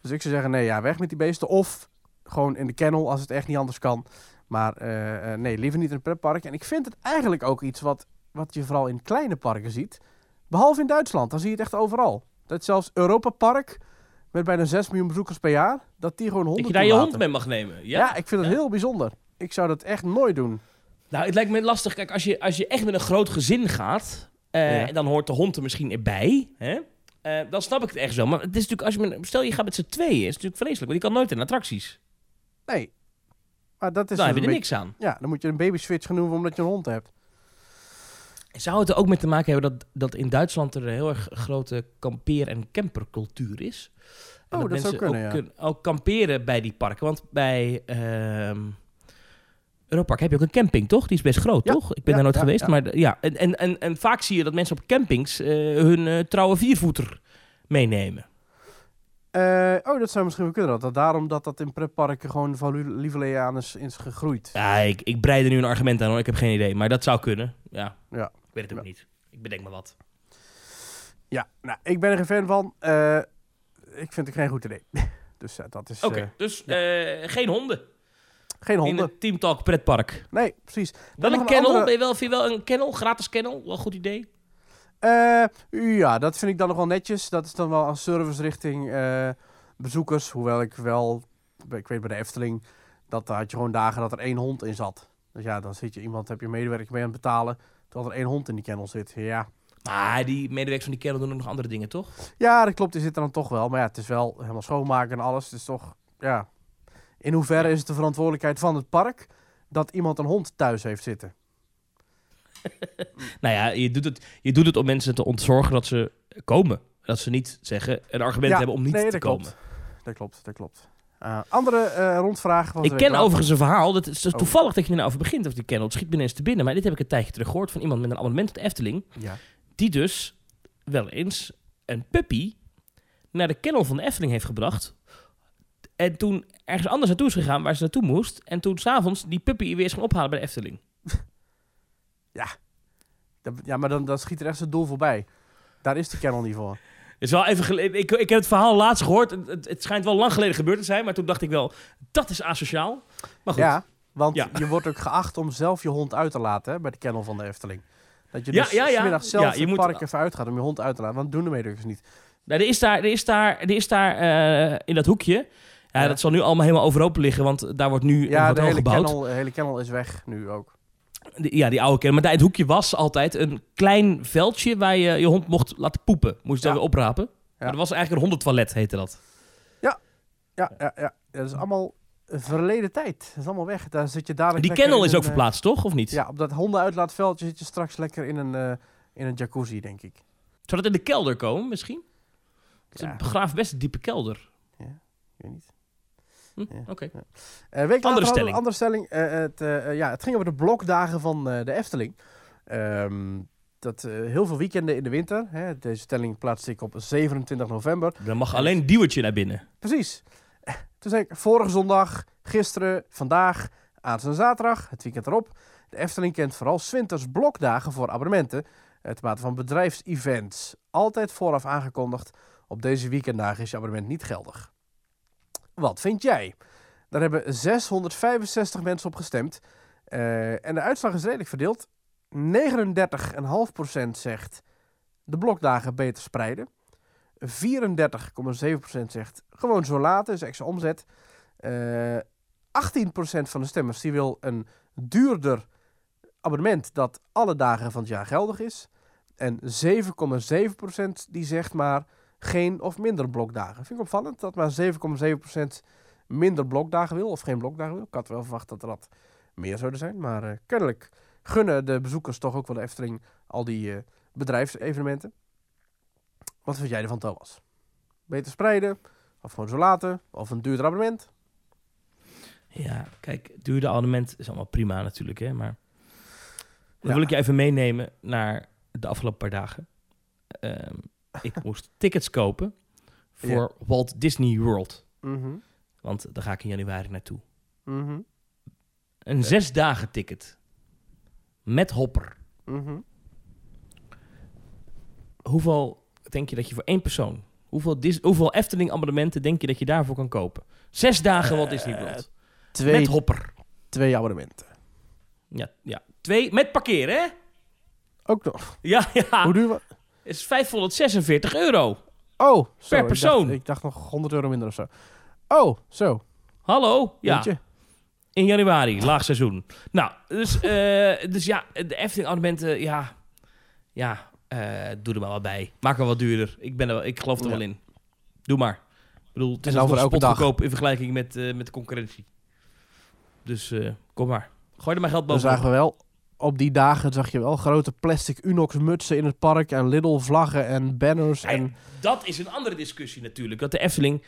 Dus ik zou zeggen, nee, ja, weg met die beesten. Of gewoon in de kennel als het echt niet anders kan. Maar eh, eh, nee, liever niet in een pretpark. En ik vind het eigenlijk ook iets wat, wat je vooral in kleine parken ziet. Behalve in Duitsland, dan zie je het echt overal. Dat zelfs Europa Park, met bijna 6 miljoen bezoekers per jaar, dat die gewoon honden Dat je daar je hond mee mag nemen. Ja, Ja, ik vind het Ja. heel bijzonder. Ik zou dat echt nooit doen. Nou, het lijkt me lastig. Kijk, als je, als je echt met een groot gezin gaat... eh, Ja. en dan hoort de hond er misschien erbij... Hè? eh, dan snap ik het echt zo. Maar het is natuurlijk, als je met, stel je gaat met z'n tweeën, is het natuurlijk vreselijk. Want je kan nooit in attracties. Nee. Maar dat is Daar dus heb je er niks aan. Ja, dan moet je een baby switch gaan doen omdat je een hond hebt. Zou het er ook mee te maken hebben dat, dat in Duitsland er een heel erg grote kampeer- en campercultuur is? En Oh, dat zou kunnen, ja. ook, ook kamperen bij die parken. Want bij ehm Europark heb je ook een camping, toch? Die is best groot, Ja, toch? Ik ben ja, daar nooit geweest. Maar ja, en, en, en, en vaak zie je dat mensen op campings eh, hun eh, trouwe viervoeter meenemen. Eh, oh, dat zou misschien wel kunnen. Dat daarom dat dat in pretparken gewoon van lieverlee aan is, is gegroeid. Ja, ik, ik breid er nu een argument aan hoor. Ik heb geen idee. Maar dat zou kunnen. Ja, Ja. ik weet het ook Ja. niet. Ik bedenk maar wat. Ja, nou, ik ben er geen fan van. Eh, ik vind het geen goed idee. dus ja, dat is Oké, eh, dus eh, geen honden geen in honden. het Team Talk pretpark. Nee, precies. Nog een een kennel? andere- Ben je wel, vind je wel een kennel? Gratis kennel? Wel een goed idee? Eh, ja, dat vind ik dan nog wel netjes. Dat is dan wel een service richting eh, bezoekers. Hoewel ik wel, ik weet bij de Efteling, dat daar had je gewoon dagen dat er één hond in zat. Dus ja, dan zit je iemand, heb je medewerker mee aan het betalen, terwijl er één hond in die kennel zit. Ja. Maar die medewerkers van die kennel doen ook nog andere dingen, toch? ja, dat klopt, die zit er dan toch wel. Maar ja, het is wel helemaal schoonmaken en alles. Het is toch, ja. In hoeverre is het de verantwoordelijkheid van het park dat iemand een hond thuis heeft zitten? Nou ja, je doet, het, je doet het om mensen te ontzorgen dat ze komen. Dat ze niet zeggen, een argument Ja, hebben om niet nee, te komen. klopt. Dat klopt, dat klopt. Eh, andere eh, rondvraag. Ik ken later. overigens een verhaal, dat is dus Oh. toevallig dat je er nou over begint, of die kennel. Het schiet me ineens te binnen, maar dit heb ik een tijdje terug gehoord van iemand met een abonnement op de Efteling. Ja. Die dus wel eens een puppy naar de kennel van de Efteling heeft gebracht. En toen ergens anders naartoe is gegaan waar ze naartoe moest. En toen s'avonds die puppy weer is gaan ophalen bij de Efteling. Dat- Ja, maar dan, dan schiet er echt zijn doel voorbij. Daar is de kennel niet voor. Het is wel even geleden. Ik, ik heb het verhaal laatst gehoord. Het, het, het schijnt wel lang geleden gebeurd te zijn. Maar toen dacht ik wel, dat is asociaal. Maar goed. Ja, want Ja. je wordt ook geacht om zelf je hond uit te laten hè, bij de kennel van de Efteling. Dat je Ja, dus ja, ja. zelf Ja, je het moet- park even uitgaat om je hond uit te laten. Want doen de medewerkers niet. Nou, er is daar, er is daar, er is daar eh, in dat hoekje. Ja, Ja. dat zal nu allemaal helemaal overhoop liggen. Want daar wordt nu een Ja, de hotel gebouwd. kennel, de hele kennel is weg nu ook. Ja, die oude kennel. Maar daar in het hoekje was altijd een klein veldje waar je je hond mocht laten poepen. Moest je Ja. weer oprapen. Maar dat was eigenlijk een hondentoilet, heette dat. Ja, ja, ja. Dat is allemaal verleden tijd. Dat is allemaal weg. Daar zit je dadelijk Die kennel is ook eh, verplaatst, toch? Of niet? Ja, op dat hondenuitlaatveldje zit je straks lekker in een, eh, in een jacuzzi, denk ik. Zou dat in de kelder komen, misschien? Het is Ja. een begraaf best een diepe kelder. Hm? Ja. Oké. Eh, we stelling. andere stelling. Eh, het, eh, ja, het ging over de blokdagen van de Efteling. Ehm, dat, heel veel weekenden in de winter. Hè. Deze stelling plaatste ik op 27 november. Dan mag alleen een duwtje naar binnen. Precies. Toen zei ik vorige zondag, gisteren, vandaag, aanstaande zaterdag, het weekend erop. De Efteling kent vooral winters blokdagen voor abonnementen. Ten mate van bedrijfsevents. Altijd vooraf aangekondigd. Op deze weekenddagen is je abonnement niet geldig. Wat vind jij? Daar hebben 665 mensen op gestemd. Eh, en de uitslag is redelijk verdeeld. 39,5% zegt de blokdagen beter spreiden. 34,7% zegt gewoon zo laten, is extra omzet. Eh 18% van de stemmers die wil een duurder abonnement dat alle dagen van het jaar geldig is. En 7,7% die zegt maar geen of minder blokdagen. Vind ik opvallend dat maar 7,7% minder blokdagen wil of geen blokdagen wil. Ik had wel verwacht dat er dat meer zouden zijn. Maar eh, kennelijk gunnen de bezoekers toch ook wel de Efteling al die eh, bedrijfsevenementen. Wat vind jij ervan, Thomas? Beter spreiden? Of gewoon zo laten? Of een duurder abonnement? Ja, kijk, duurde abonnement is allemaal prima natuurlijk, hè. Maar dan Ja. wil ik je even meenemen naar de afgelopen paar dagen. Ehm, ik moest tickets kopen voor Ja. Walt Disney World. Mhm. Want daar ga ik in januari naartoe. Mhm. Een zes dagen ticket. Met hopper. Mhm. Hoeveel denk je dat je voor één persoon... Hoeveel, Dis- hoeveel Efteling abonnementen denk je dat je daarvoor kan kopen? Zes dagen Walt Disney World. Twee, Met hopper. twee abonnementen. Ja, ja. Twee, met parkeren, hè? Ook nog. Ja, ja. Hoe duur was is 546 euro. Oh, zo, Per ik persoon. dacht- Ik dacht, nog 100 euro minder of zo. Oh, zo. Hallo? Ja, in januari, laag seizoen. Nou, dus, eh, dus ja, de Efteling abonnementen, ja, ja, eh, doe er maar wat bij. Maak er wat duurder. Ik, ben er, ik geloof er Ja. wel in. Doe maar. Ik bedoel, het is dan voor elke dag. in vergelijking met, eh, met de concurrentie. Dus kom maar. Gooi er maar geld Dan boven. zagen we wel, op die dagen zag je wel grote plastic Unox mutsen in het park. En Lidl vlaggen en banners. Ja, En, Dat is een andere discussie natuurlijk. Dat de Efteling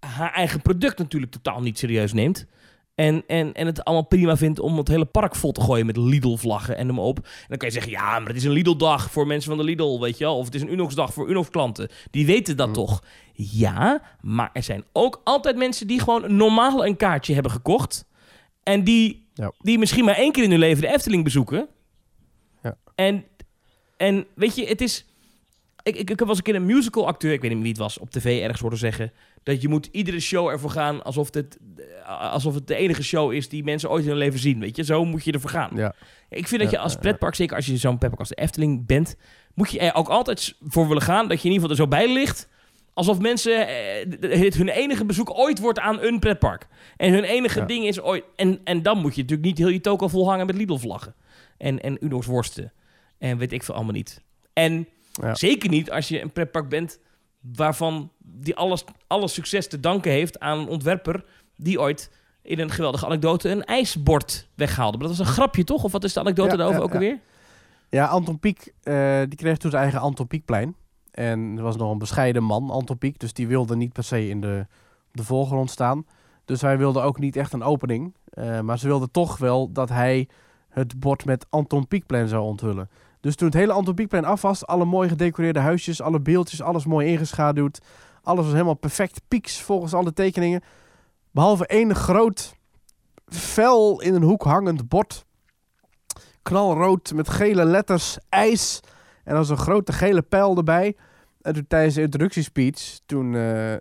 haar eigen product natuurlijk totaal niet serieus neemt. En, en, en het allemaal prima vindt om het hele park vol te gooien met Lidl-vlaggen en hem op. En dan kan je zeggen, ja, maar het is een Lidl-dag voor mensen van de Lidl, weet je wel. Of het is een Unox-dag voor Unox-klanten. Die weten dat Mm. toch? Ja, maar er zijn ook altijd mensen die gewoon normaal een kaartje hebben gekocht. En die, Ja. die misschien maar één keer in hun leven de Efteling bezoeken. Ja. En, en weet je, het is... Ik, ik, ik eens een keer een musical acteur, ik weet niet wie het was, op tv ergens horen zeggen... dat je moet iedere show ervoor gaan alsof het, alsof het de enige show is die mensen ooit in hun leven zien, weet je. Zo moet je ervoor gaan. ja. Ik vind dat je als pretpark, zeker als je zo'n pretpark als de Efteling bent... moet je er ook altijd voor willen gaan dat je in ieder geval er zo bij ligt... alsof mensen eh, het hun enige bezoek ooit wordt aan een pretpark. En hun enige Ja. ding is ooit... En, en dan moet je natuurlijk niet heel je toko volhangen met Lidl-vlaggen. En, en Uno's worsten. En weet ik veel allemaal niet. En Ja. zeker niet als je een pretpark bent... waarvan die alles, alles succes te danken heeft aan een ontwerper... die ooit in een geweldige anekdote een ijsbord weghaalde. Maar dat was een grapje, toch? Of wat is de anekdote Ja, daarover ook alweer? Ja, Anton Pieck, eh, die kreeg toen zijn eigen Anton Pieckplein. En er was nog een bescheiden man, Anton Pieck. Dus die wilde niet per se in de, de voorgrond staan. Dus hij wilde ook niet echt een opening. Eh, maar ze wilden toch wel dat hij het bord met Anton Pieckplein zou onthullen. Dus toen het hele Anton Pieckplein af was, alle mooi gedecoreerde huisjes, alle beeldjes, alles mooi ingeschaduwd. Alles was helemaal perfect pieks volgens alle tekeningen. Behalve één groot, fel in een hoek hangend bord knalrood met gele letters ijs. En dan zo'n grote gele pijl erbij. En toen tijdens de introductiespeech, toen, eh,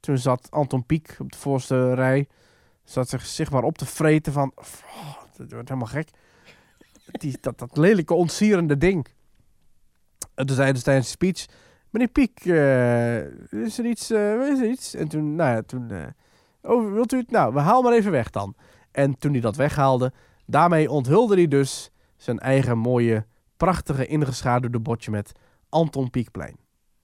toen zat Anton Pieck op de voorste rij. Zat zich zichtbaar op te vreten van... Oh, dat wordt helemaal gek. Die, dat, dat lelijke, ontsierende ding. En toen zei dus tijdens de speech... Meneer Pieck, eh, is er iets? eh, is er iets? En toen, nou ja, toen... oh, wilt u het? Nou, we halen maar even weg dan. En toen hij dat weghaalde... Daarmee onthulde hij dus zijn eigen mooie, prachtige ingeschaduwde bordje met Anton Pieckplein.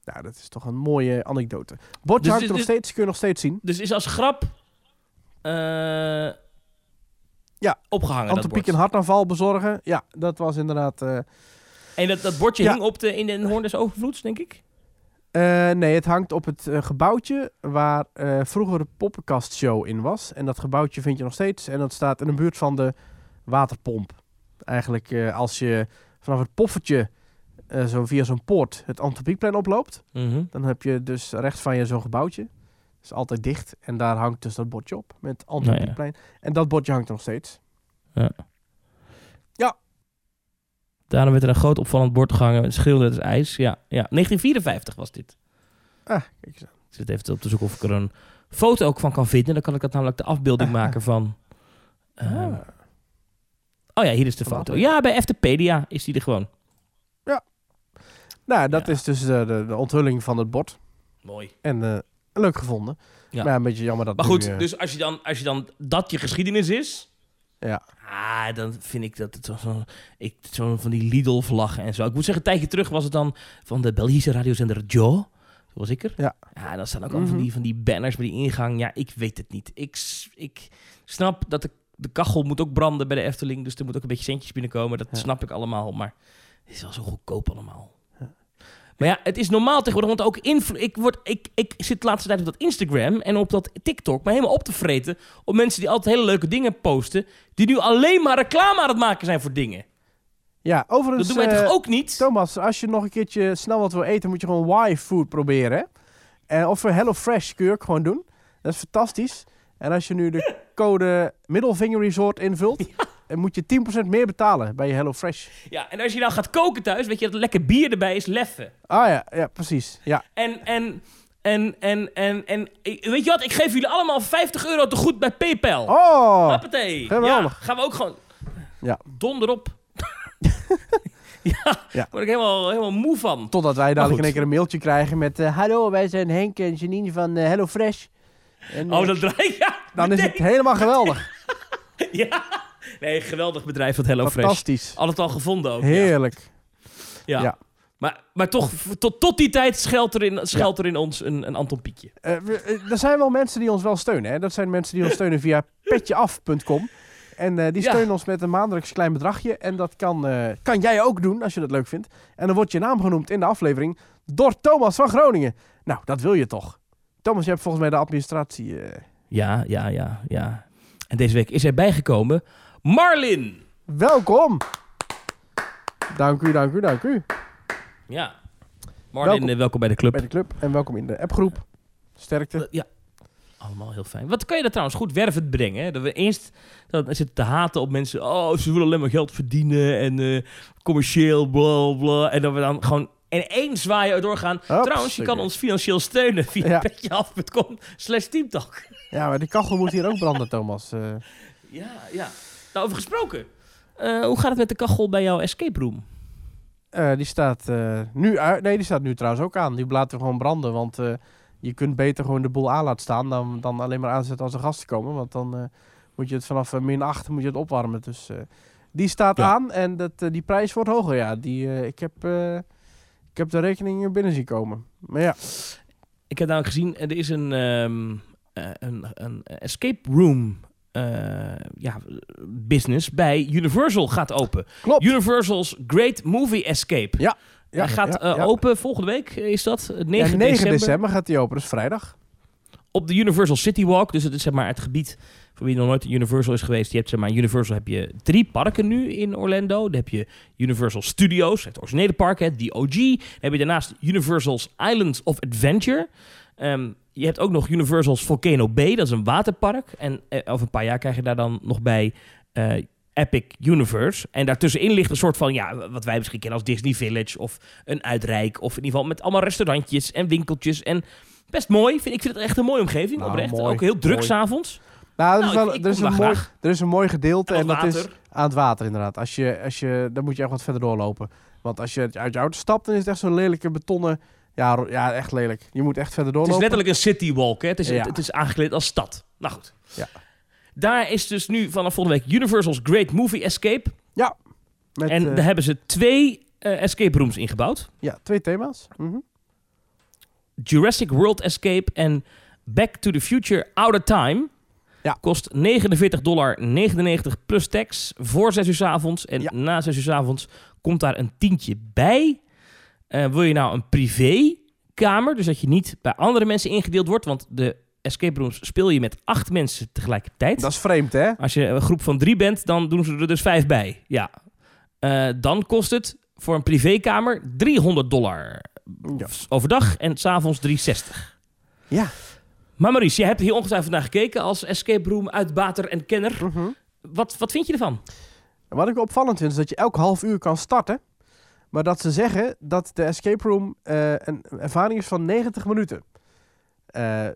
Nou, dat is toch een mooie anekdote. Bordje Dus hangt er nog steeds, kun je nog steeds zien. Dus is als grap eh, Ja, opgehangen Anton Pieck een hartaanval bezorgen. Ja, dat was inderdaad... eh, En dat, dat bordje Ja. hing op de, in de Hoorn des Overvloeds, denk ik? eh, nee, het hangt op het gebouwtje waar vroeger de poppenkastshow in was. En dat gebouwtje vind je nog steeds. En dat staat in de buurt van de waterpomp. Eigenlijk als je vanaf het poffertje eh, zo via zo'n poort het Anton Pieckplein oploopt. Mhm. Dan heb je dus rechts van je zo'n gebouwtje. Dat is altijd dicht. En daar hangt dus dat bordje op met Anton Nou ja. En dat bordje hangt er nog steeds. Daarna werd er een groot opvallend bord gehangen met schilderend ijs. Ja, ja, 1954 was dit. Ah, kijk eens aan. Ik zit even op te zoeken of ik er een foto ook van kan vinden. Dan kan ik dat namelijk de afbeelding maken van... ehm, Ah. Oh ja, hier is de foto. Ja, bij Eftepedia is die er gewoon. Nou, dat Ja. is dus de, de, de onthulling van het bord. Mooi. En eh, leuk gevonden. Ja. Maar ja, een beetje jammer dat Maar nu, goed, eh, dus als je, dan, als je dan dat je geschiedenis is... Ja. Ah, dan vind ik dat het zo, zo, ik, zo van die Lidl-vlaggen en zo. Ik moet zeggen, een tijdje terug was het dan van de Belgische radiozender Joe. Zoals ik er. Ja. Ja, dan staan ook al van, Mhm. die, van die banners bij die ingang. Ja, ik weet het niet. Ik, ik snap dat de, de kachel moet ook branden bij de Efteling. Dus er moet ook een beetje centjes binnenkomen. Dat Ja. snap ik allemaal. Maar het is wel zo goedkoop allemaal. Maar ja, het is normaal tegenwoordig, want ook invlo- ik, word, ik, ik zit de laatste tijd op dat Instagram en op dat TikTok, maar helemaal op te vreten op mensen die altijd hele leuke dingen posten, die nu alleen maar reclame aan het maken zijn voor dingen. Ja, Dat overigens, doen wij eh, toch ook niet? Thomas, als je nog een keertje snel wat wil eten, moet je gewoon Y-food proberen. hè? En of Hello Fresh kun je ook gewoon doen. Dat is fantastisch. En als je nu de code Middelvinger Resort invult, dan moet je 10% meer betalen bij je Hello Fresh. Ja, en als je nou gaat koken thuis, weet je dat er lekker bier erbij is, leffen. Ah ja, ja, precies. Ja. En, en, en, en, en, en, weet je wat? Ik geef jullie allemaal 50 euro te goed bij PayPal. Oh! Geweldig. Ja, gaan we ook gewoon... Ja. Donder op. ja, Ja. word ik helemaal, helemaal moe van. Totdat wij dadelijk in één keer een mailtje krijgen met... eh, Hallo, wij zijn Henk en Janine van eh, Hello Fresh. En, Oh, eh, dat draai ja, dan is het helemaal geweldig. Ja. Nee, geweldig bedrijf van Hello Fresh. Fantastisch. Altijd al gevonden ook. ja. Heerlijk. Ja. Ja. Maar, maar toch, tot, tot die tijd schuilt er in, schuilt er in ons een, een Anton Pietje. Eh, we- eh, er zijn wel mensen die ons wel steunen. Hè? Dat zijn mensen die ons steunen via petjeaf.com. En die Ja. steunen ons met een maandelijks klein bedragje. En dat kan, kan jij ook doen als je dat leuk vindt. En dan wordt je naam genoemd in de aflevering door Thomas van Groningen. Nou, dat wil je toch? Thomas, je hebt volgens mij de administratie. eh. Ja, ja, ja, ja. En deze week is er bijgekomen Marlin. Welkom! Dank u, dank u, dank u. Ja. Marlin, Welkom. eh, welkom bij de club. Bij de club en welkom in de appgroep. Sterkte. Eh, ja. Allemaal heel fijn. Wat kan je dat trouwens goed wervend brengen? Hè? Dat we eerst dat we zitten te haten op mensen. Oh, ze willen alleen maar geld verdienen en commercieel, bla bla. En dat we dan gewoon in één zwaaien doorgaan. Trouwens, je kan ons financieel steunen via Ja. petjeaf.com slash teamtalk. Ja, maar die kachel moet hier ook branden, Thomas. Eh, Ja, ja. Nou, over gesproken. Eh, hoe gaat het met de kachel bij jouw escape room? Eh, die staat nu uit. Nee, die staat nu trouwens ook aan. Die laten we gewoon branden. Want je kunt beter gewoon de boel aan laten staan dan, dan alleen maar aanzetten als er gasten komen. Want dan moet je het vanaf min 8 moet je het opwarmen. Dus die staat Ja. aan en dat, die prijs wordt hoger. Ja, die, ik, heb, ik heb de rekening binnen zien komen. Maar ja, Ik heb namelijk gezien, er is een, ehm, eh, een, een escape room eh, ja, business bij Universal gaat open. klopt. Universal's Great Movie Escape. Ja, Hij gaat ja, eh, open volgende week, is dat? 9, Ja, 9 december, december. gaat die open, dus vrijdag. Op de Universal City Walk. Dus het is zeg maar het gebied voor wie nog nooit Universal is geweest. Je hebt zeg maar, Universal heb je drie parken nu in Orlando. Dan heb je Universal Studios, het originele park, hè, die OG. Dan heb je daarnaast Universal's Islands of Adventure. Ehm, je hebt ook nog Universal's Volcano Bay, dat is een waterpark. En eh, over een paar jaar krijg je daar dan nog bij eh, Epic Universe. En daartussenin ligt een soort van, ja, wat wij misschien kennen als Disney Village of een uitrijk. Of in ieder geval met allemaal restaurantjes en winkeltjes. En best mooi. Vind, ik vind het echt een mooie omgeving, Nou, oprecht. mooi, ook heel druk s'avonds. Nou, er is, Nou, wel, ik- ik er, is een mooi, graag. er is een mooi gedeelte En dat is aan het water inderdaad. Als je, als je, dan moet je echt wat verder doorlopen. Want als je uit je auto stapt, dan is het echt zo'n lelijke betonnen... Ja, ja, echt lelijk. Je moet echt verder Het is doorlopen. letterlijk een city walk. Hè? Het, is, Ja. het, het is aangekleed als stad. Nou goed. Ja. Daar is dus nu vanaf volgende week Universal's Great Movie Escape. Met, en eh, daar hebben ze twee eh, escape rooms ingebouwd. ja, twee thema's. Mhm. Jurassic World Escape en Back to the Future Out of Time. Ja. Kost 49,99 dollar plus tax voor 6 uur 's avonds. En Ja. na 6 uur 's avonds komt daar een tientje bij. Eh, wil je nou een privékamer, dus dat je niet bij andere mensen ingedeeld wordt, want de escape rooms speel je met acht mensen tegelijkertijd. Dat is vreemd, hè? Als je een groep van drie bent, dan doen ze er dus vijf bij. Ja. Eh, dan kost het voor een privékamer 300 dollar Ja. overdag en s'avonds 360. Ja. Maar Maurice, jij hebt hier ongetwijfeld naar gekeken als escape room uitbater en kenner. Mhm. Wat, wat vind je ervan? Wat ik opvallend vind, is dat je elk half uur kan starten. Maar dat ze zeggen dat de escape room eh, een ervaring is van 90 minuten. Eh,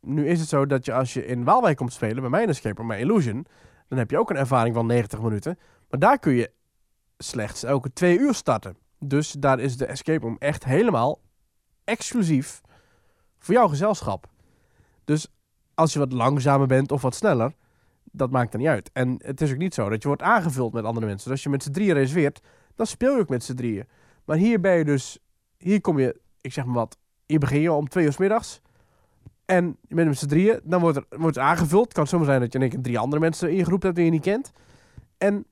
nu is het zo dat je als je in Waalwijk komt spelen, bij mijn escape room, bij Illusion, dan heb je ook een ervaring van 90 minuten. Maar daar kun je slechts elke twee uur starten. Dus daar is de escape room echt helemaal exclusief voor jouw gezelschap. Dus als je wat langzamer bent of wat sneller, dat maakt er niet uit. En het is ook niet zo dat je wordt aangevuld met andere mensen. Dus als je met z'n drieën reserveert, dan speel je ook met z'n drieën. Maar hier ben je dus, hier kom je, ik zeg maar wat, hier begin je om twee uur 's middags. En je bent met z'n drieën, dan wordt, er, wordt het aangevuld. Het kan zomaar zijn dat je in één keer drie andere mensen in je groep hebt die je niet kent. En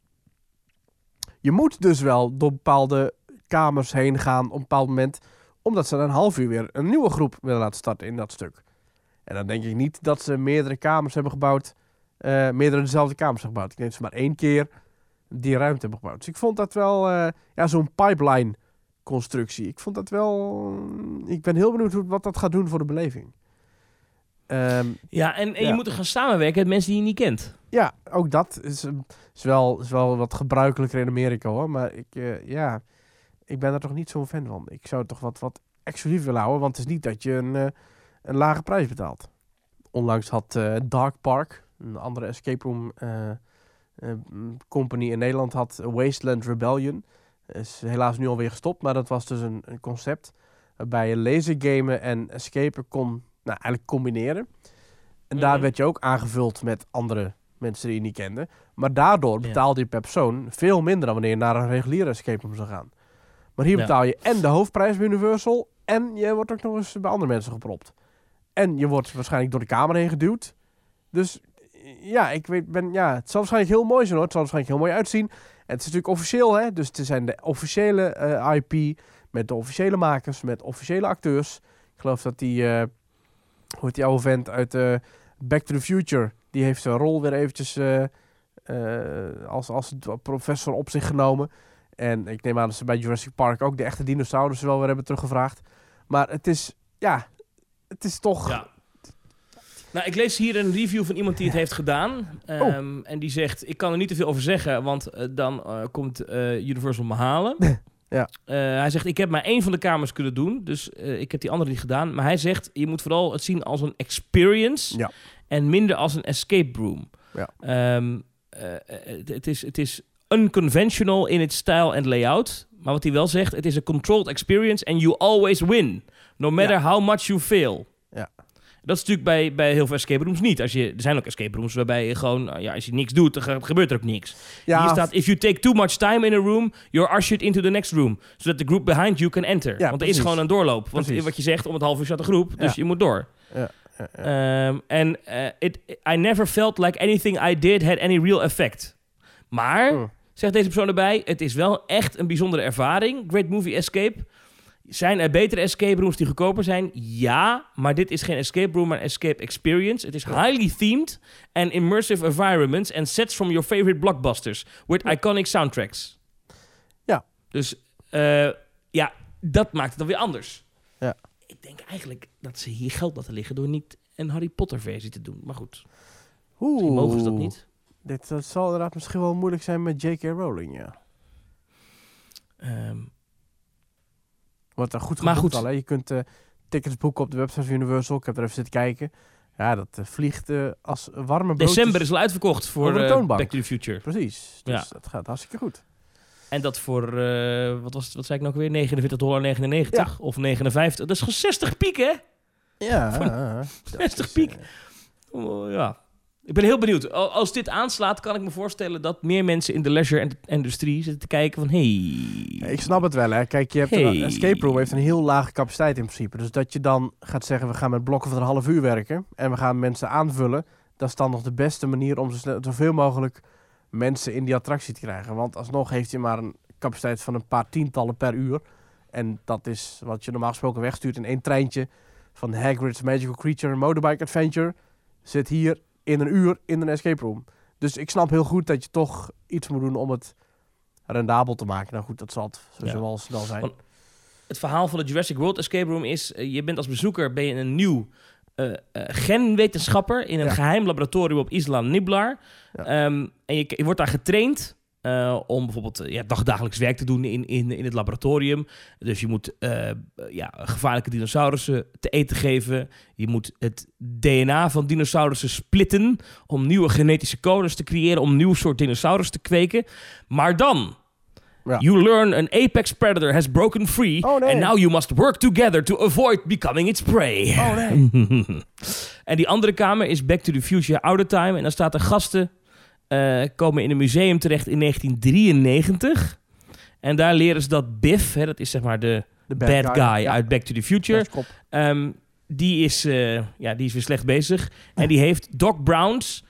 je moet dus wel door bepaalde kamers heen gaan op een bepaald moment. Omdat ze na een half uur weer een nieuwe groep willen laten starten in dat stuk. En dan denk ik niet dat ze meerdere kamers hebben gebouwd. eh, meerdere dezelfde kamers hebben gebouwd. Ik denk dat ze maar één keer die ruimte hebben gebouwd. Dus ik vond dat wel, eh, ja, zo'n pipeline constructie. Ik vond dat wel, ik ben heel benieuwd hoe, wat dat gaat doen voor de beleving. Ehm, Ja, en, en Ja. je moet er gaan samenwerken met mensen die je niet kent. ja, ook dat is, is, wel, is wel wat gebruikelijker in Amerika hoor. Maar ik, eh, ja, ik ben er toch niet zo'n fan van. Ik zou het toch wat, wat exclusief willen houden, want het is niet dat je een, eh, een lage prijs betaalt. Onlangs had eh, Dark Park, een andere escape room eh, eh, company in Nederland, had Wasteland Rebellion. Is helaas nu alweer gestopt, maar dat was dus een, een concept waarbij je lasergamen en escapen kon nou, eigenlijk combineren. En daar Mhm. werd je ook aangevuld met andere mensen die je niet kende. Maar daardoor betaalde je per persoon veel minder dan wanneer je naar een reguliere escape room zou gaan. Maar hier betaal je en de hoofdprijs bij Universal en je wordt ook nog eens bij andere mensen gepropt. En je wordt waarschijnlijk door de kamer heen geduwd. Dus ja, ik weet, ben, ja, het zal waarschijnlijk heel mooi zijn hoor. Het zal waarschijnlijk heel mooi uitzien. En het is natuurlijk officieel hè. Dus het zijn de officiële eh, IP met de officiële makers, met officiële acteurs. Ik geloof dat die, eh hoe heet die oude vent uit eh, Back to the Future, die heeft zijn rol weer eventjes als, als professor op zich genomen. En ik neem aan dat ze bij Jurassic Park ook de echte dinosaurussen wel weer hebben teruggevraagd. Maar het is, ja, het is toch... Ja. Nou, ik lees hier een review van iemand die het heeft gedaan. Ehm, En die zegt, ik kan er niet te veel over zeggen, want eh, dan eh, komt eh, Universal me halen. Ja. Hij zegt, ik heb maar één van de kamers kunnen doen, dus ik heb die andere niet gedaan. Maar hij zegt, je moet vooral het zien als een experience Ja. en minder als een escape room. Ja. Ehm, eh, het, het is, het is unconventional in its style en layout. Maar wat hij wel zegt, het is een controlled experience and you always win. No matter Ja. how much you fail. Ja. Dat is natuurlijk bij, bij heel veel escape rooms niet. Als je, er zijn ook escape rooms waarbij je gewoon, nou ja, als je niks doet, dan ge- gebeurt er ook niks. ja, Hier staat, if you take too much time in a room, you're ushered into the next room. So that the group behind you can enter. Ja, Want er is gewoon een doorloop. Want Precies. wat je zegt, om het half uur staat de groep, dus Ja. je moet door. Ehm, En eh, it, I never felt like anything I did had any real effect. Maar, Mm. Zegt deze persoon erbij, het is wel echt een bijzondere ervaring. Great Movie Escape. Zijn er betere escape rooms die goedkoper zijn? Ja, maar dit is geen escape room, maar een escape experience. Het is highly themed and immersive environments and sets from your favorite blockbusters with iconic soundtracks. Ja. Dus eh, ja, dat maakt het dan weer anders. Ja. Ik denk eigenlijk dat ze hier geld laten liggen door niet een Harry Potter versie te doen. Maar goed, Oeh, mogen ze dat niet. Dit dat zal inderdaad misschien wel moeilijk zijn met J.K. Rowling, ja. Ehm, Wordt er goed Maar goed. al, hè. Je kunt eh, tickets boeken op de website van Universal. Ik heb er even zitten kijken. Ja, dat eh, vliegt eh, als warme broodjes. december is al uitverkocht voor de toonbank. Back to the Future. Precies. Dus Ja. dat gaat hartstikke goed. En dat voor, wat, was het, wat zei ik ook weer? 49,99 dollar of 59. Dat is gewoon 60 piek, hè? Ja. Voor- dat 60 is, piek. Oh, ja. Ik ben heel benieuwd. Al- Als dit aanslaat, kan ik me voorstellen dat meer mensen in de leisure-industrie zitten te kijken van... Hey, ik snap het wel, hè. Kijk, je hebt Hey. een escape room heeft een heel lage capaciteit in principe. Dus dat je dan gaat zeggen, we gaan met blokken van een half uur werken en we gaan mensen aanvullen, dat is dan nog de beste manier om zoveel mogelijk mensen in die attractie te krijgen. Want alsnog heeft je maar een capaciteit van een paar tientallen per uur. En dat is wat je normaal gesproken wegstuurt in één treintje van Hagrid's Magical Creature Motorbike Adventure. Zit hier in een uur in een escape room. Dus ik snap heel goed dat je toch iets moet doen om het rendabel te maken. Nou goed, dat zal het sowieso Ja. wel snel zijn. Want- het verhaal van de Jurassic World Escape Room is... eh, je bent als bezoeker ben je een nieuw eh, eh, genwetenschapper... in een Ja. geheim laboratorium op Isla Niblar. Ja. Ehm, en je, je wordt daar getraind... eh, om bijvoorbeeld eh, ja, dagdagelijks werk te doen in, in, in het laboratorium. Dus je moet eh, ja, gevaarlijke dinosaurussen te eten geven. Je moet het DNA van dinosaurussen splitten... om nieuwe genetische codes te creëren... om een nieuw soort dinosaurus te kweken. Maar dan... Ja. You learn an apex predator has broken free, Oh, nee. and now you must work together to avoid becoming its prey. Oh nee. en die andere kamer is Back to the Future Outer Time. En dan staat er gasten eh, komen in een museum terecht in 1993. En daar leren ze dat Biff, hè, dat is zeg maar de De bad, guy, Ja. uit Back to the Future. Ehm, die, is, eh, ja, die is weer slecht bezig. En die heeft Doc Brown's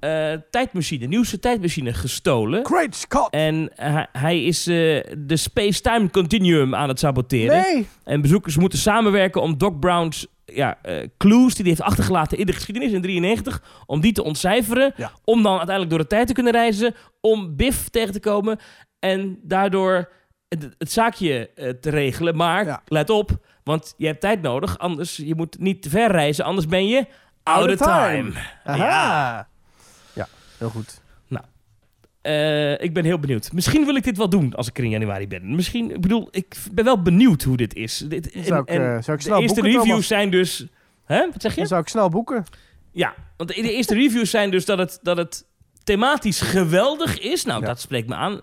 eh, tijdmachine, nieuwste tijdmachine, gestolen. Great Scott! En hij, hij is de space-time continuum aan het saboteren. Nee! En bezoekers moeten samenwerken om Doc Brown's ja, eh, clues die hij heeft achtergelaten in de geschiedenis in 93, om die te ontcijferen, Ja. om dan uiteindelijk door de tijd te kunnen reizen, om Biff tegen te komen en daardoor het, het zaakje eh, te regelen. Maar Ja. let op, want je hebt tijd nodig, anders je moet niet te ver reizen, anders ben je out of time. Aha. Ja. Ja, heel goed. Eh, ik ben heel benieuwd. Misschien wil ik dit wel doen als ik er in januari ben. Misschien, ik bedoel, ik ben wel benieuwd hoe dit is. Dit, en- Zou ik, en eh, zou ik de snel eerste boeken, reviews zijn dus... Hè? Wat zeg je? Dan zou ik snel boeken. Ja, want de, de eerste reviews zijn dus dat het, dat het thematisch geweldig is. Nou, Ja. dat spreekt me aan.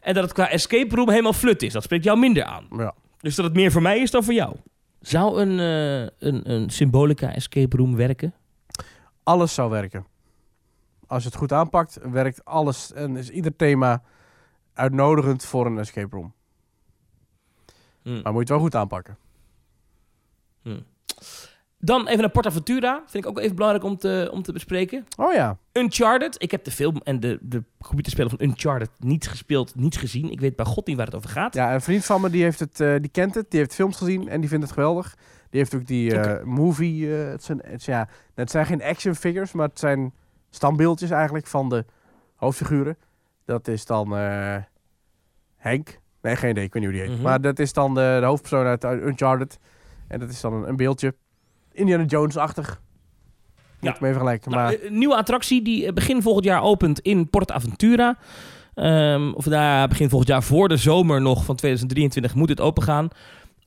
En dat het qua escape room helemaal flut is. Dat spreekt jou minder aan. Ja. Dus dat het meer voor mij is dan voor jou. Zou een, eh, een, een symbolica escape room werken? Alles zou werken. Als je het goed aanpakt, werkt alles en is ieder thema uitnodigend voor een escape room. Hm. Maar moet je het wel goed aanpakken. Dan even naar PortAventura. Vind ik ook even belangrijk om te, om te bespreken. Oh ja. Uncharted. Ik heb de film en de, de computerspelen van Uncharted niet gespeeld, niet gezien. Ik weet bij god niet waar het over gaat. Ja, een vriend van me die, heeft het, eh, die kent het, die heeft films gezien en die vindt het geweldig. Die heeft ook die eh, movie. eh, het, zijn, het, ja, het zijn geen action figures, maar het zijn standbeeldjes eigenlijk van de hoofdfiguren. Dat is dan eh, Henk. Nee, geen idee, ik weet niet hoe die heet. Mhm. Maar dat is dan de, de hoofdpersoon uit Uncharted. En dat is dan een, een beeldje. Indiana Jones-achtig. Moet Ja. ik mee vergelijken. Nou, maar eh, een nieuwe attractie die eh, begin volgend jaar opent in PortAventura. Ehm of daar begin volgend jaar voor de zomer nog van 2023 moet het open gaan.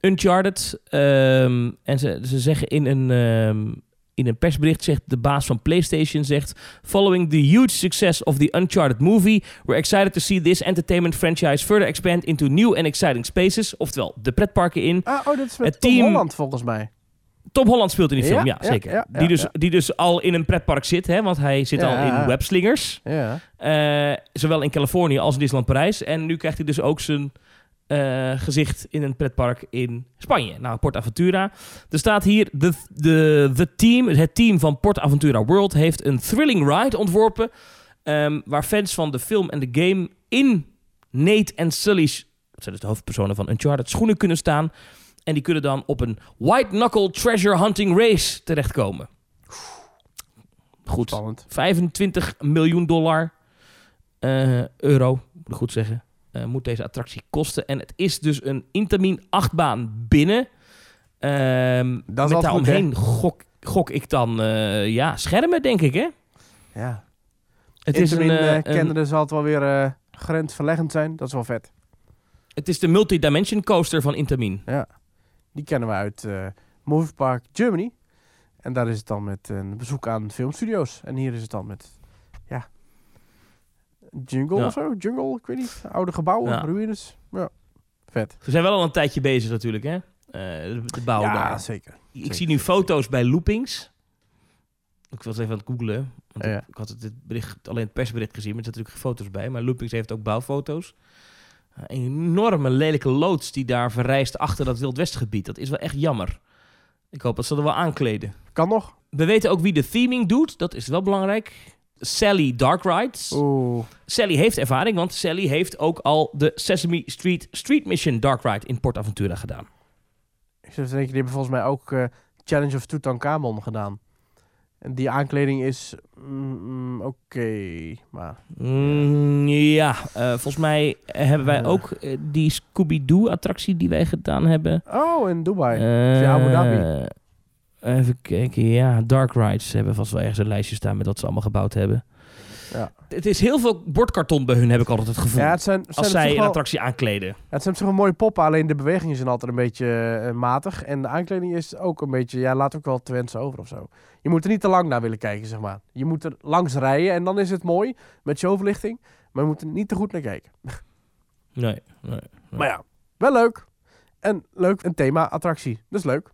Uncharted. ehm, en ze, ze zeggen in een, ehm, in een persbericht, zegt de baas van PlayStation, zegt... Following the huge success of the Uncharted movie... we're excited to see this entertainment franchise further expand into new and exciting spaces. Oftewel, de pretparken in. ah, oh, dat is met het Tom Holland volgens mij. Tom Holland speelt in die film, ja, ja, zeker. ja, ja, die, dus, die dus al in een pretpark zit, hè, want hij zit al in webslingers. Ja. Eh, zowel in Californië als in Disneyland Parijs. En nu krijgt hij dus ook zijn eh, gezicht in een pretpark in Spanje. Nou, PortAventura. Er staat hier, de, de, de team, het team van PortAventura World heeft een thrilling ride ontworpen. ehm, waar fans van de film en de game in Nate en Sully's, dat zijn dus de hoofdpersonen van Uncharted, schoenen kunnen staan. En die kunnen dan op een white knuckle treasure hunting race terechtkomen. Goed. Spannend. 25 miljoen dollar, eh, euro, moet ik goed zeggen, eh, moet deze attractie kosten. En het is dus een Intamin achtbaan binnen. Ehm Dat is met daaromheen gok, gok ik dan, eh, ja, schermen denk ik, hè? Ja. Het is, een, kennende zal het wel weer grensverleggend zijn. Dat is wel vet. het is de multidimension coaster van Intamin. Ja. Die kennen we uit eh Movie Park Germany. En daar is het dan met een bezoek aan filmstudio's. En hier is het dan met, jungle Ja. of zo. Jungle, ik weet niet. Oude gebouwen, Ja. ruïnes. Ja, vet. Ze zijn wel al een tijdje bezig natuurlijk, hè? Eh, de, bouw ja, daar. zeker. Ik zeker. zie nu foto's bij loopings. Ik was even aan het googlen. Want Ja. ik, had het dit bericht, alleen het persbericht gezien, maar er zitten natuurlijk geen foto's bij. Maar loopings heeft ook bouwfoto's. Een enorme lelijke loods die daar verrijst achter dat Wild Westgebied. Dat is wel echt jammer. Ik hoop dat ze er wel aankleden. Kan nog. We weten ook wie de theming doet. Dat is wel belangrijk. Sally Dark Rides. Oeh. Sally heeft ervaring, want Sally heeft ook al de Sesame Street Street Mission Dark Ride in Port Aventura gedaan. Ik zou denken, die hebben volgens mij ook eh, Challenge of Tutankhamon gedaan. En die aankleding is mm, mm, oké, maar Mm, ja, eh, volgens mij hebben wij Ja. ook eh, die Scooby-Doo-attractie die wij gedaan hebben. Oh, in Dubai. Eh, Via Abu Dhabi. Even kijken, ja, Dark Rides Ze hebben vast wel ergens een lijstje staan met wat ze allemaal gebouwd hebben. Ja. Het is heel veel bordkarton bij hun, heb ik altijd het gevoel. Ja, het zijn, het zijn als zij een wel- attractie aankleden. Ja, het zijn zich wel mooie poppen, alleen de bewegingen zijn altijd een beetje eh, matig. En de aankleding is ook een beetje, ja, laat ook wel te wensen over of zo. Je moet er niet te lang naar willen kijken, zeg maar. Je moet er langs rijden en dan is het mooi met showverlichting. Maar je moet er niet te goed naar kijken. Nee, nee. Maar ja, wel leuk. En leuk, een thema-attractie. Dus leuk.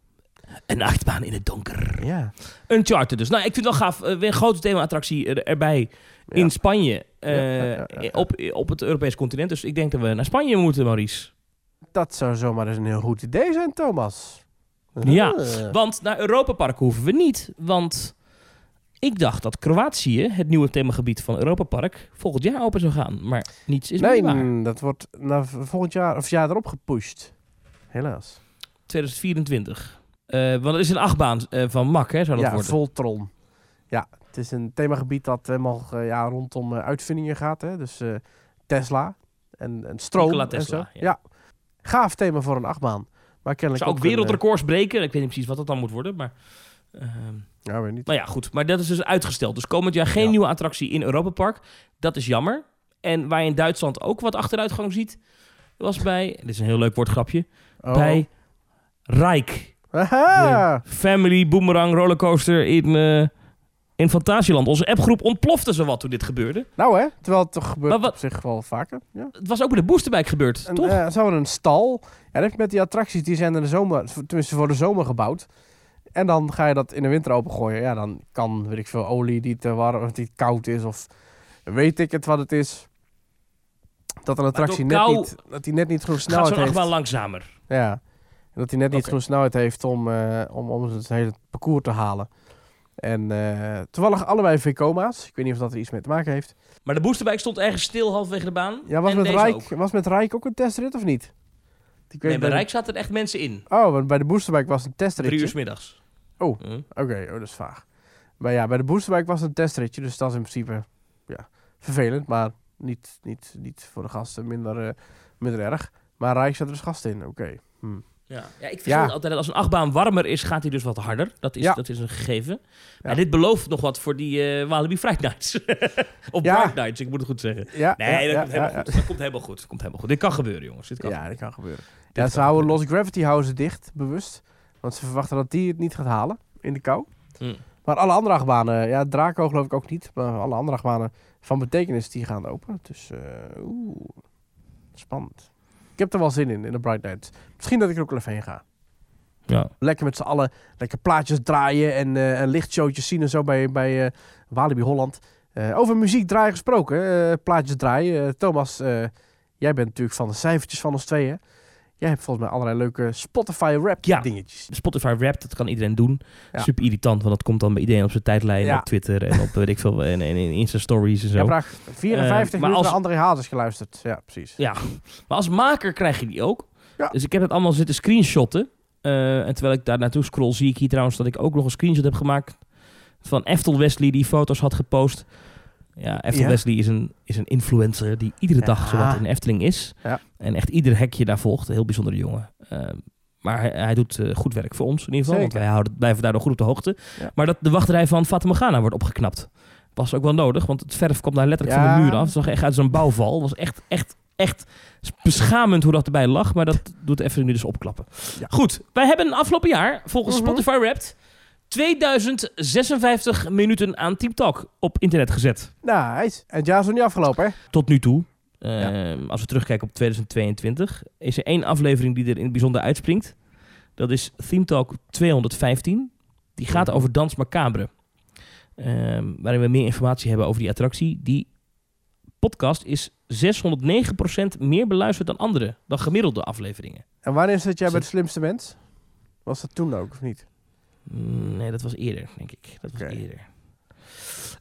Een achtbaan in het donker. Ja. Uncharted dus. Nou, ik vind het wel gaaf. Eh, weer een grote thema-attractie er- erbij in Spanje. eh, Ja, ja. Op, op het Europese continent. Dus ik denk dat we naar Spanje moeten, Maurice. Dat zou zomaar eens een heel goed idee zijn, Thomas. Ja. Want naar Europa Park hoeven we niet. Want ik dacht dat Kroatië, het nieuwe themagebied van Europa Park, volgend jaar open zou gaan. Maar niets is nee, meer waar. mm, dat wordt naar volgend jaar of jaar erop gepusht. Helaas. 2024. Eh, want het is een achtbaan eh, van Mak, hè, zou dat ja, worden. Voltron. Ja, het is een themagebied dat helemaal eh, ja, rondom uitvindingen gaat. Hè? Dus Tesla en, en stroom Nikola en Tesla, zo. ja. gaaf thema voor een achtbaan. Maar kennelijk Zou ook wereldrecords breken. Ik weet niet precies wat dat dan moet worden, maar... ehm, ja, weet niet. Nou ja, goed. Maar dat is dus uitgesteld. Dus komend jaar geen Ja. nieuwe attractie in Europa Park. Dat is jammer. En waar je in Duitsland ook wat achteruitgang ziet, was bij... Dit is een heel leuk woordgrapje. Oh. Bij Rijk. Aha! Family Boomerang Rollercoaster in, eh in Fantasieland. Onze appgroep ontplofte zowat toen dit gebeurde. Nou hè, terwijl het toch gebeurt wat- op zich wel vaker. Ja. Het was ook bij de Boosterbike gebeurd, En, toch? eh, ze hadden een stal. Ja, dat met die attracties, die zijn in de zomer, tenminste voor de zomer gebouwd. En dan ga je dat in de winter opengooien. Ja, dan kan, weet ik veel, olie die te warm of die koud is. Of weet ik het wat het is. Dat een attractie net niet, dat die net niet genoeg Gaat snelheid zo'n heeft. achtbaan langzamer. Ja. Dat hij net niet genoeg snelheid heeft om, eh, om, om het hele parcours te halen. En eh, toevallig allebei Vecoma's. Ik weet niet of dat er iets mee te maken heeft. Maar de Boosterbike stond ergens stil halverwege de baan. Ja, was en met, Rijk, ook. was met Rijk ook een testrit of niet? Ik weet Nee, bij Rijk zaten er echt mensen in. Oh, want bij de Boosterbike was een Drie testritje. uur 's middags. Oh. Oké, oh, dat is vaag. Maar ja, bij de Boosterbike was het een testritje. Dus dat is in principe ja, vervelend. Maar niet, niet, niet voor de gasten minder, eh, minder erg. Maar Rijk zat er dus gasten in. Oké. Hm. Ja, ja ik vind Ja. altijd dat als een achtbaan warmer is, gaat hij dus wat harder. Dat is, Ja. dat is een gegeven. Ja. Maar dit belooft nog wat voor die eh Walibi Fright Nights. of Ja. Bright Nights, ik moet het goed zeggen. Ja, Nee, ja, dat, ja, komt helemaal ja, goed. dat komt helemaal goed. Dat komt helemaal goed. Dit kan gebeuren, jongens. Dit kan Ja, gebeuren. dat kan gebeuren. Dit Ja, ze houden. Lost Gravity houden ze dicht, bewust. Want ze verwachten dat die het niet gaat halen in de kou. Hm. Maar alle andere achtbanen, ja, Draco geloof ik ook niet. Maar alle andere achtbanen van betekenis, die gaan open. Dus, eh oeh, spannend. Ik heb er wel zin in, in de Bright Nights. Misschien dat ik er ook wel even heen ga. Ja. Lekker met z'n allen, lekker plaatjes draaien en, en lichtshowtjes zien en zo bij, bij eh, Walibi Holland. Eh, over muziek draaien gesproken, plaatjes draaien. Thomas, jij bent natuurlijk van de cijfertjes van ons tweeën. Jij hebt volgens mij allerlei leuke Spotify rap Ja. dingetjes. Spotify Wrapped, dat kan iedereen doen. Ja. Super irritant, want dat komt dan bij iedereen op zijn tijdlijn, Ja. op Twitter en op weet ik veel, en, en in Insta-stories en zo. Ja, vraag 54 Eh, maar als- naar André Hazes geluisterd. Ja, precies. Ja, maar als maker krijg je die ook. Ja. Dus ik heb het allemaal zitten screenshotten. Eh, en terwijl ik daar naartoe scroll, zie ik hier trouwens dat ik ook nog een screenshot heb gemaakt van Eftel Wesley die foto's had gepost. Ja, Eftel Ja. Wesley is een, is een influencer die iedere dag Ja. zowat in Efteling is. Ja. En echt ieder hekje daar volgt. Een heel bijzondere jongen. Eh, maar hij, hij doet eh, goed werk voor ons in ieder geval. Want wij houden, blijven daardoor goed op de hoogte. Maar dat de wachtrij van Fatima Ghana wordt opgeknapt. Was ook wel nodig, want het verf komt daar letterlijk van de muur af. Het zag echt uit zo'n bouwval. Het was echt, echt, echt beschamend hoe dat erbij lag. Maar dat doet even nu dus opklappen. Ja. Goed, wij hebben afgelopen jaar volgens Mhm. Spotify Wrapped 2056 minuten aan Team Talk op internet gezet. Nice. En het jaar is nog niet afgelopen, hè? Tot nu toe. Ja. Ehm, Als we terugkijken op 2022, is er één aflevering die er in het bijzonder uitspringt. Dat is Theme Talk 215. Die gaat over Dans Macabre. Ehm, waarin we meer informatie hebben over die attractie. Die podcast is 609% meer beluisterd dan andere, dan gemiddelde afleveringen. En wanneer zit jij Zit- bij de slimste mens? Was dat toen ook, of niet? Mm, Nee, dat was eerder, denk ik. Dat was eerder.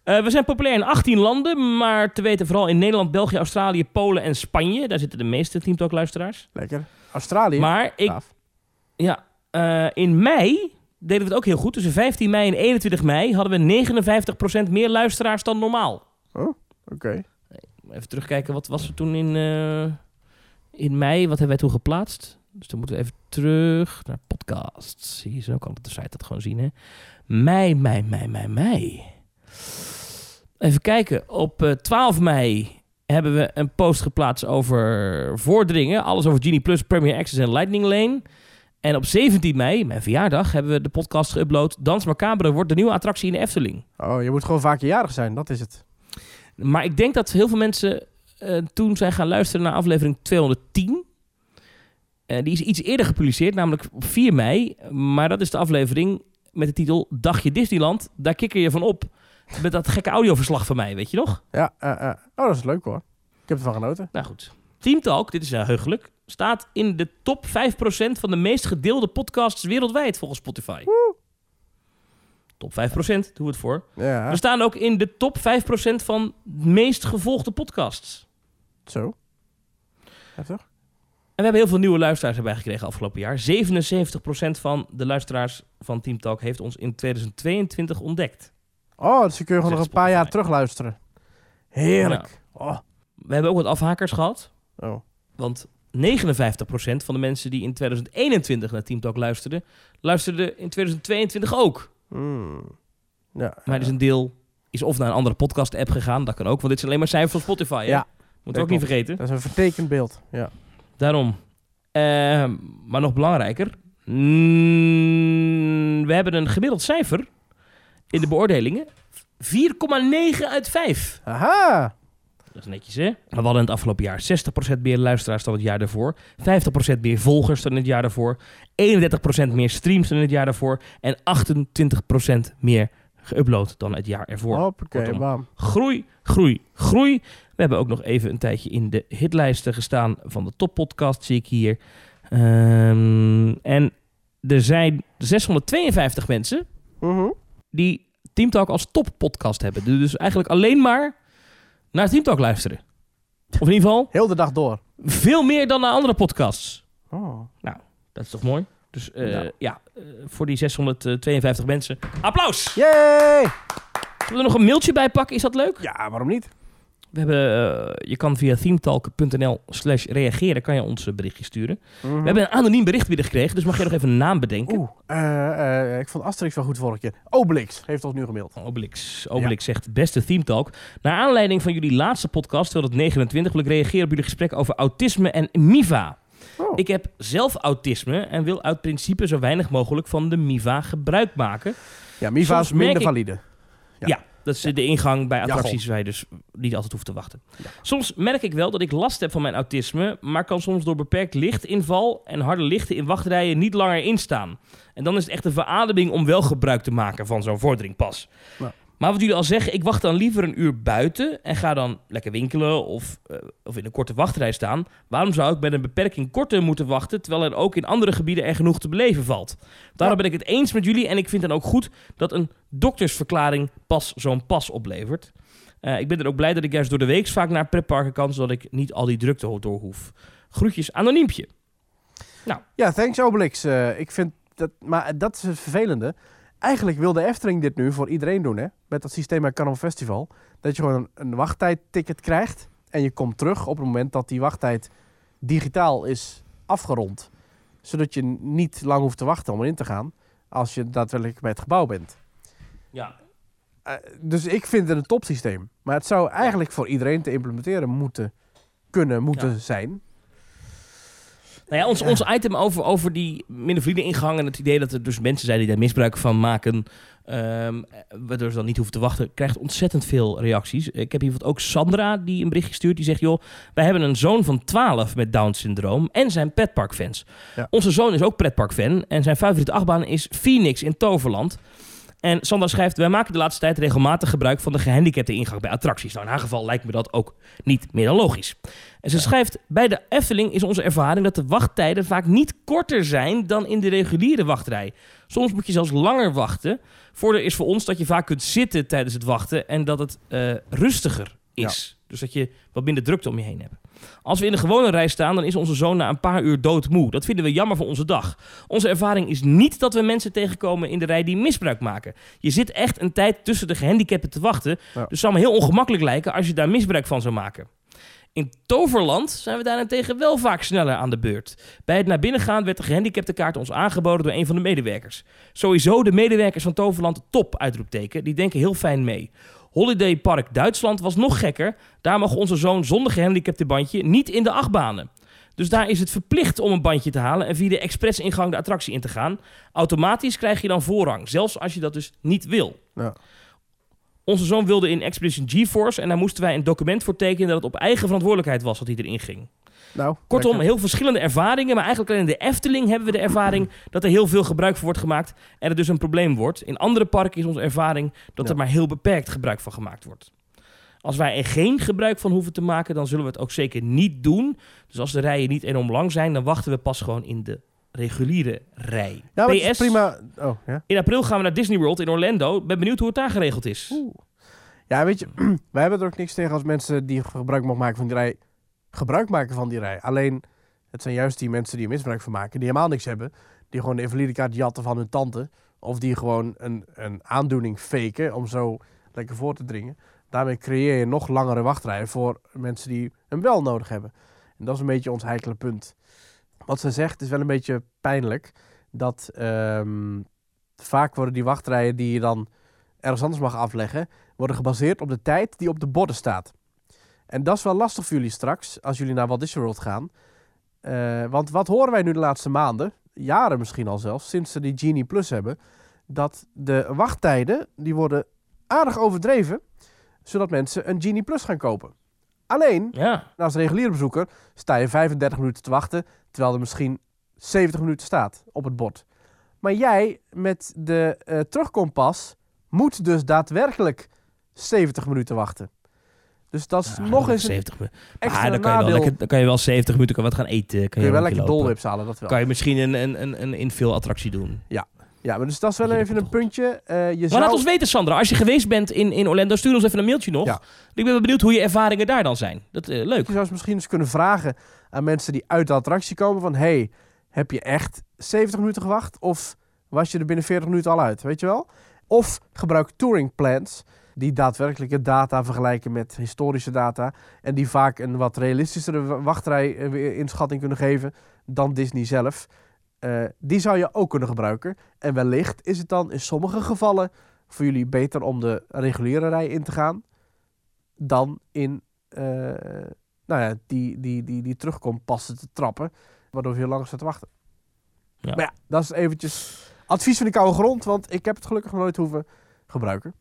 Eh, we zijn populair in 18 landen, maar te weten vooral in Nederland, België, Australië, Polen en Spanje. Daar zitten de meeste Team Talk luisteraars. Lekker. Australië? Maar ik, Gaaf. ja, eh, in mei deden we het ook heel goed. Tussen 15 mei en 21 mei hadden we 59% meer luisteraars dan normaal. Oké. Even terugkijken, wat was er toen in, eh, in mei? Wat hebben wij toen geplaatst? Dus dan moeten we even terug naar podcasts. Zie je zo, kan op de site dat gewoon zien, hè? Mei, mei, mei, mei, mei. Even kijken. Op eh, 12 mei hebben we een post geplaatst over voordringen. Alles over Genie Plus, Premier Access en Lightning Lane. En op 17 mei, mijn verjaardag, hebben we de podcast geüpload. Dans Macabre wordt de nieuwe attractie in de Efteling. Oh, je moet gewoon vaker jarig zijn, dat is het. Maar ik denk dat heel veel mensen eh, toen zijn gaan luisteren naar aflevering 210. Eh, die is iets eerder gepubliceerd, namelijk op 4 mei. Maar dat is de aflevering met de titel Dagje Disneyland. Daar kikker je van op met dat gekke audioverslag van mij, weet je nog? Ja, eh, eh. oh, dat is leuk hoor. Ik heb ervan genoten. Nou goed. Team Talk, dit is uh, heugelijk, staat in de top 5% van de meest gedeelde podcasts wereldwijd volgens Spotify. Top 5%, doen we het voor. Ja, We staan ook in de top 5% van meest gevolgde podcasts. zo. Heftig. We hebben heel veel nieuwe luisteraars erbij gekregen afgelopen jaar. 77% van de luisteraars van Team Talk heeft ons in 2022 ontdekt. Oh, dus je kun je gewoon nog een paar jaar terugluisteren. Heerlijk. Oh. We hebben ook wat afhakers gehad. oh. Want 59% van de mensen die in 2021 naar Team Talk luisterden, luisterden in 2022 ook. Mm. Ja. Maar er is een deel is of naar een andere podcast-app gegaan. Dat kan ook, want dit zijn alleen maar cijfers van Spotify. Hè? Ja, Moeten we ook niet vergeten. Dat is een vertekend beeld. Ja. Daarom. Ehm, maar nog belangrijker. mm, we hebben een gemiddeld cijfer in de beoordelingen. 4,9 uit 5. Aha. Dat is netjes, hè? We hadden in het afgelopen jaar 60% meer luisteraars dan het jaar daarvoor. 50% meer volgers dan het jaar daarvoor. 31% meer streams dan het jaar daarvoor. En 28% meer geüpload dan het jaar ervoor. Hoppakee, Kortom. bam. Groei, groei, groei. We hebben ook nog even een tijdje in de hitlijsten gestaan van de toppodcast, zie ik hier. Ehm, en er zijn 652 mensen Mhm. die Teamtalk als toppodcast hebben. Die Dus eigenlijk alleen maar naar Teamtalk luisteren. Of in ieder geval Heel de dag door. veel meer dan naar andere podcasts. Oh. Dat is toch mooi? Dus eh, Nou. ja, eh, voor die 652 mensen. Applaus! Yay! Zullen we nog een mailtje bij pakken? Is dat leuk? Ja, waarom niet? We hebben, eh, je kan via themetalk.nl slash reageren, kan je ons een berichtje sturen. Mhm. We hebben een anoniem bericht binnengekregen, dus mag jij nog even een naam bedenken? Oeh, eh, eh, ik vond Asterix wel goed vorige keer. Obelix heeft ons nu gemaild. Obelix. Obelix zegt, beste Theme Talk. Naar aanleiding van jullie laatste podcast, 229, wil ik reageren op jullie gesprek over autisme en MIVA. Oh. Ik heb zelf autisme en wil uit principe zo weinig mogelijk van de MIVA gebruik maken. ja, Miva soms is minder ik- valide. Ja. Dat is de ingang bij attracties waar je dus niet altijd hoeft te wachten. Soms merk ik wel dat ik last heb van mijn autisme, maar kan soms door beperkt lichtinval en harde lichten in wachtrijen niet langer instaan. En dan is het echt een verademing om wel gebruik te maken van zo'n vorderingpas. Ja. Maar wat jullie al zeggen, ik wacht dan liever een uur buiten en ga dan lekker winkelen of, eh, of in een korte wachtrij staan. Waarom zou ik met een beperking korter moeten wachten, terwijl er ook in andere gebieden er genoeg te beleven valt? Daarom ben ik het eens met jullie en ik vind dan ook goed dat een doktersverklaring pas zo'n pas oplevert. Eh, ik ben er ook blij dat ik juist door de week vaak naar pretparken kan, zodat ik niet al die drukte door hoef. Groetjes, anoniempje. Ja, thanks Obelix. Eh, ik vind dat, maar dat is het vervelende. Eigenlijk wil de Efteling dit nu voor iedereen doen, hè? Met dat systeem bij Carnival Festival. Dat je gewoon een, wachttijdticket krijgt. En je komt terug op het moment dat die wachttijd digitaal is afgerond. Zodat je niet lang hoeft te wachten om erin te gaan. Als je daadwerkelijk bij het gebouw bent. Ja, Eh, dus ik vind het een topsysteem. Maar het zou eigenlijk voor iedereen te implementeren moeten kunnen, moeten Ja. zijn. Nou ja, ons, ons item over, over die minder valide ingang en het idee dat er dus mensen zijn die daar misbruik van maken, ehm, waardoor ze dan niet hoeven te wachten, krijgt ontzettend veel reacties. Ik heb hier ook Sandra die een berichtje stuurt, die zegt, joh, wij hebben een zoon van 12 met Down-syndroom en zijn pretparkfans. Ja. Onze zoon is ook pretparkfan en zijn favoriete achtbaan is Phoenix in Toverland. En Sandra schrijft, wij maken de laatste tijd regelmatig gebruik van de gehandicapte ingang bij attracties. Nou, in haar geval lijkt me dat ook niet meer dan logisch. En ze schrijft, bij de Efteling is onze ervaring dat de wachttijden vaak niet korter zijn dan in de reguliere wachtrij. Soms moet je zelfs langer wachten. Voordeel is voor ons dat je vaak kunt zitten tijdens het wachten en dat het eh, rustiger is. Dus dat je wat minder drukte om je heen hebt. Als we in de gewone rij staan, dan is onze zoon na een paar uur doodmoe. Dat vinden we jammer voor onze dag. Onze ervaring is niet dat we mensen tegenkomen in de rij die misbruik maken. Je zit echt een tijd tussen de gehandicapten te wachten. Ja. Dus het zou me heel ongemakkelijk lijken als je daar misbruik van zou maken. In Toverland zijn we daarentegen wel vaak sneller aan de beurt. Bij het naar binnen gaan werd de gehandicaptenkaart ons aangeboden door een van de medewerkers. Sowieso de medewerkers van Toverland top, uitroepteken. Die denken heel fijn mee. Holiday Park Duitsland was nog gekker. Daar mag onze zoon zonder gehandicaptenbandje niet in de achtbanen. Dus daar is het verplicht om een bandje te halen en via de expressingang de attractie in te gaan. Automatisch krijg je dan voorrang, zelfs als je dat dus niet wil. Ja. Onze zoon wilde in Expedition GeForce en daar moesten wij een document voor tekenen dat het op eigen verantwoordelijkheid was dat hij erin ging. Nou, Kortom, lekker. heel verschillende ervaringen, maar eigenlijk alleen in de Efteling hebben we de ervaring dat er heel veel gebruik van wordt gemaakt en het dus een probleem wordt. In andere parken is onze ervaring dat Ja. er maar heel beperkt gebruik van gemaakt wordt. Als wij er geen gebruik van hoeven te maken, dan zullen we het ook zeker niet doen. Dus als de rijen niet enorm lang zijn, dan wachten we pas gewoon in de reguliere rij. Ja, het is PS, prima. Oh, ja. in april gaan we naar Disney World in Orlando. Ben benieuwd hoe het daar geregeld is. Oeh. Ja, weet je, wij hebben er ook niks tegen als mensen die gebruik mogen maken van die rij, gebruik maken van die rij. Alleen, Het zijn juist die mensen die er misbruik van maken, die helemaal niks hebben. Die gewoon de invalidekaart jatten van hun tante. Of die gewoon een, een aandoening faken om zo lekker voor te dringen. Daarmee creëer je nog langere wachtrijen voor mensen die hem wel nodig hebben. En dat is een beetje ons heikele punt. Wat ze zegt is wel een beetje pijnlijk. Dat ehm, vaak worden die wachtrijen die je dan ergens anders mag afleggen, worden gebaseerd op de tijd die op de borden staat. En dat is wel lastig voor jullie straks, als jullie naar Walt Disney World gaan. Eh, want wat horen wij nu de laatste maanden, jaren misschien al zelfs, sinds ze die Genie Plus hebben, dat de wachttijden, die worden aardig overdreven, zodat mensen een Genie Plus gaan kopen. Alleen, Ja. als reguliere bezoeker sta je 35 minuten te wachten, terwijl er misschien 70 minuten staat op het bord. Maar jij met de eh terugkompas moet dus daadwerkelijk 70 minuten wachten. Dus dat is Ja, nog eens een 70 minuten. extra Ah, dan, kan je wel lekker, dan kan je wel 70 minuten kan wat gaan eten. Kan Kun je wel een lekker dolwips halen, dat wel. Kan je misschien een, een, een, een infill-attractie doen. Ja, maar dus dat is wel even een puntje. Eh, je Maar zou... laat ons weten, Sandra. Als je geweest bent in, in Orlando, stuur ons even een mailtje nog. Ja. Ik ben wel benieuwd hoe je ervaringen daar dan zijn. Dat eh, leuk. Je zou eens misschien eens kunnen vragen aan mensen die uit de attractie komen van... hey, heb je echt 70 minuten gewacht? Of was je er binnen 40 minuten al uit? Weet je wel? Of gebruik touring plans die daadwerkelijke data vergelijken met historische data... en die vaak een wat realistischere wa- wachtrij eh, kunnen geven dan Disney zelf. Eh, die zou je ook kunnen gebruiken. En wellicht is het dan in sommige gevallen voor jullie beter om de reguliere rij in te gaan... dan in eh, nou ja, die, die, die, die terugkomt passen te trappen. Waardoor je heel lang staat te wachten. Ja. Maar ja, dat is eventjes advies van de koude grond. Want ik heb het gelukkig nog nooit hoeven gebruiken.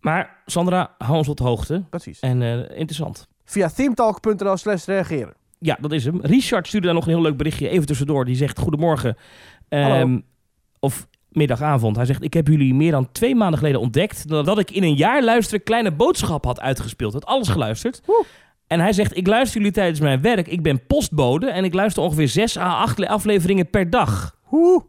Maar Sandra, hou ons op de hoogte. Precies. En eh, interessant. Via themetalk.nl slash reageren. Ja, dat is hem. Richard stuurde daar nog een heel leuk berichtje even tussendoor. Die zegt, goedemorgen. Ehm, of middagavond. Hij zegt, ik heb jullie meer dan twee maanden geleden ontdekt... dat ik in een jaar luisteren kleine boodschap had uitgespeeld. Had alles geluisterd. Woe. En hij zegt, ik luister jullie tijdens mijn werk. Ik ben postbode en ik luister ongeveer zes à acht le- afleveringen per dag. Hoe?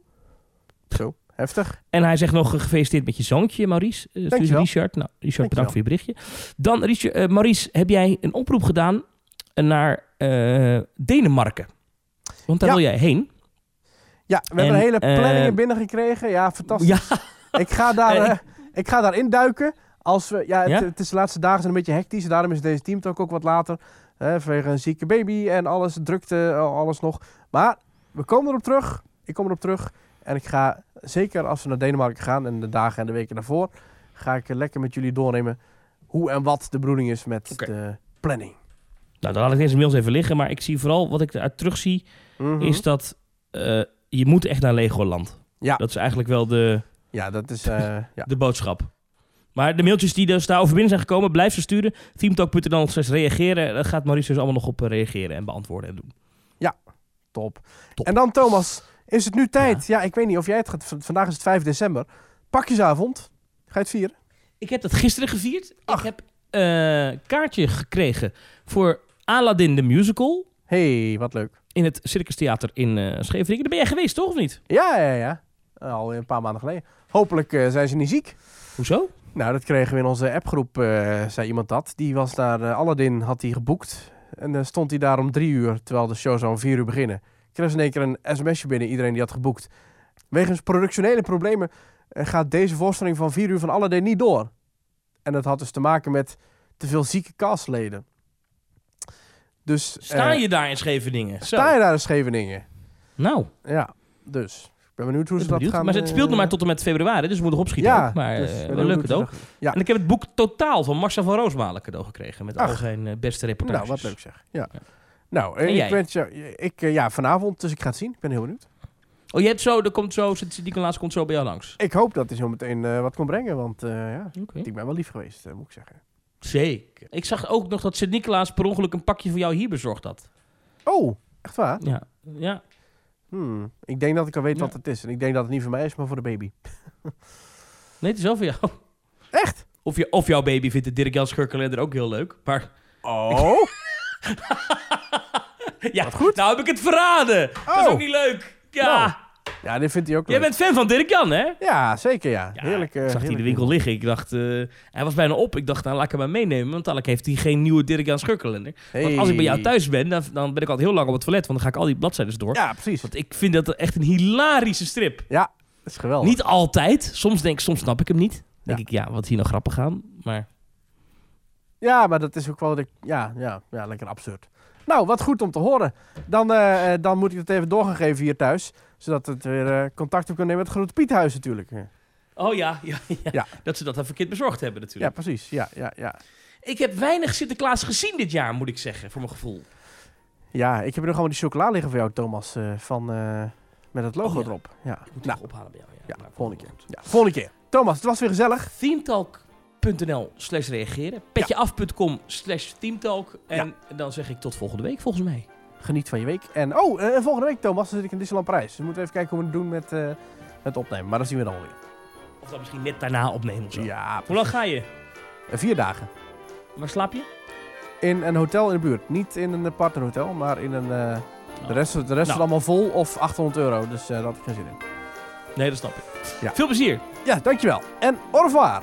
Zo, heftig. En hij zegt nog eh, gefeliciteerd met je zoontje, Maurice. Uh. Richard. Nou, Richard, bedankt voor je berichtje. Dan, Richard, eh, Maurice, heb jij een oproep gedaan naar Denemarken? Want daar Ja. wil jij heen. Ja, we hebben En, een hele planning binnengekregen. Ja, fantastisch. Ja, Ik ga daar, ik ga daar induiken. Als we, ja, het, Ja? het is de laatste dagen zijn een beetje hectisch. Daarom is deze team ook wat later. Hè, vanwege een zieke baby en alles, drukte, alles nog. Maar we komen erop terug. Ik kom erop terug. En ik ga, zeker als we naar Denemarken gaan en de dagen en de weken daarvoor, ga ik lekker met jullie doornemen hoe en wat de bedoeling is met de planning. nou, dan laat ik deze mails even liggen. Maar ik zie vooral, wat ik eruit terugzie, Mhm. is dat eh, je moet echt naar Legoland. Ja. Dat is eigenlijk wel de, Ja, dat is... eh, ja. de boodschap. Maar de mailtjes die dus daarover binnen zijn gekomen, blijf ze sturen. Themetalk.nl slash reageren. Daar gaat Maurice dus allemaal nog op reageren en beantwoorden en doen. Top. Top. En dan Thomas, is het nu tijd? Ja. ik weet niet of jij het gaat... Vandaag is het 5 december. Pakjesavond. Ga je het vieren? Ik heb dat gisteren gevierd. Ach. Ik heb een kaartje gekregen voor Aladdin the Musical hey, wat leuk. in het Circus Theater in eh Scheveningen. Daar ben jij geweest, toch? Of niet? Ja, ja, ja. Al een paar maanden geleden. Hopelijk eh, zijn ze niet ziek. Hoezo? Nou, dat kregen we in onze appgroep, eh, zei iemand dat. Die was naar eh, Aladdin, had hij geboekt. En dan stond hij daar om drie uur, terwijl de show zou om vier uur beginnen. Kreeg ze in één keer een sms'je binnen, iedereen die had geboekt. Wegens productionele problemen eh, gaat deze voorstelling van vier uur van Aladdin niet door. En dat had dus te maken met te veel zieke castleden. Dus Sta eh, je daar in Scheveningen? Zo. sta je daar in Scheveningen? Nou, Ja, dus. Ik ben benieuwd hoe ze dat gaan... maar het speelt nog eh, maar tot en met februari, dus we moeten nog opschieten. Ja, ook. maar dus benieuwd leuk cadeau. dat- Ja, En ik heb het boek Totaal van Marcel van Roosmalen cadeau gekregen. Met al zijn beste reportages. nou, wat leuk zeg. Ja. Ja. Nou, eh, En ik jij? wens. Ik, eh, ja, vanavond, dus ik ga het zien. Ik ben heel benieuwd. Oh, je hebt zo, er komt zo, Sint-Nicolaas komt zo bij jou langs. Ik hoop dat hij zo meteen eh, wat kon brengen, want eh, ja, ik ben wel lief geweest, eh, moet ik zeggen. Zeker. Ik zag ook nog dat Sint-Nicolaas per ongeluk een pakje voor jou hier bezorgd had. Oh, echt waar? Ja. Ja. Hmm, ik denk dat ik al weet Ja. wat het is. En ik denk dat het niet voor mij is, maar voor de baby. Nee, het is wel voor jou. Echt? Of, je, of jouw baby vindt de Dirk Jan Scheurkalender ook heel leuk. Maar Oh? ja, Wat goed. nou heb ik het verraden. Dat is Oh. ook niet leuk. Ja. Ja, dit vindt hij ook Jij leuk. bent fan van Dirk Jan, hè? Ja, zeker ja. Ja, heerlijk. eh, ik zag hij in de winkel liggen. Ik dacht, eh, hij was bijna op. Ik dacht, nou laat ik hem maar meenemen. Want dadelijk heeft hij geen nieuwe Dirk Jan Schurkelender. Want als ik bij jou thuis ben, dan, dan ben ik altijd heel lang op het toilet. Want dan ga ik al die bladzijden door. Ja, precies. Want ik vind dat echt een hilarische strip. Ja, dat is geweldig. Niet altijd. Soms denk ik, soms snap ik hem niet. Dan denk Ja. ik, ja, wat is hier nou grappig aan? Maar Ja, maar dat is ook wel de, ja, ja, ja, lekker absurd. Nou, wat goed om te horen. Dan, eh, eh, dan moet ik het even door gaan geven hier thuis. Zodat het weer eh, contact op kan nemen met Grote Piethuis natuurlijk. Ja, Oh ja, ja, ja. Ja. dat ze dat dan verkeerd bezorgd hebben natuurlijk. precies. Ja, ja, ja. Ik heb weinig Sinterklaas gezien dit jaar, moet ik zeggen, voor mijn gevoel. ja, ik heb er nog gewoon die chocola liggen voor jou, Thomas. van, met het logo Oh, ja. erop. Ja, Ik moet nou, ophalen bij jou. Ja, ja Nou, volgende keer. Ja, volgende keer. Thomas, het was weer gezellig. Themetalk.nl slash reageren. Petjeaf.com slash teamtalk. En dan zeg ik tot volgende week, volgens mij. Geniet van je week. En oh, eh, en volgende week, Thomas, dan zit ik in Disneyland Parijs. Dus we moeten even kijken hoe we het doen met, eh, met opnemen. Maar dat zien we dan weer. Of dan misschien net daarna opnemen of zo. Ja, Hoe lang ga je? eh, vier dagen. Waar slaap je? In een hotel in de buurt. Niet in een partnerhotel, maar in een... eh, de rest, de rest Nou. is allemaal vol of 800 euro. Dus eh daar had ik geen zin in. Nee, dat snap ik. Ja. Veel plezier. Ja, dankjewel. En au revoir.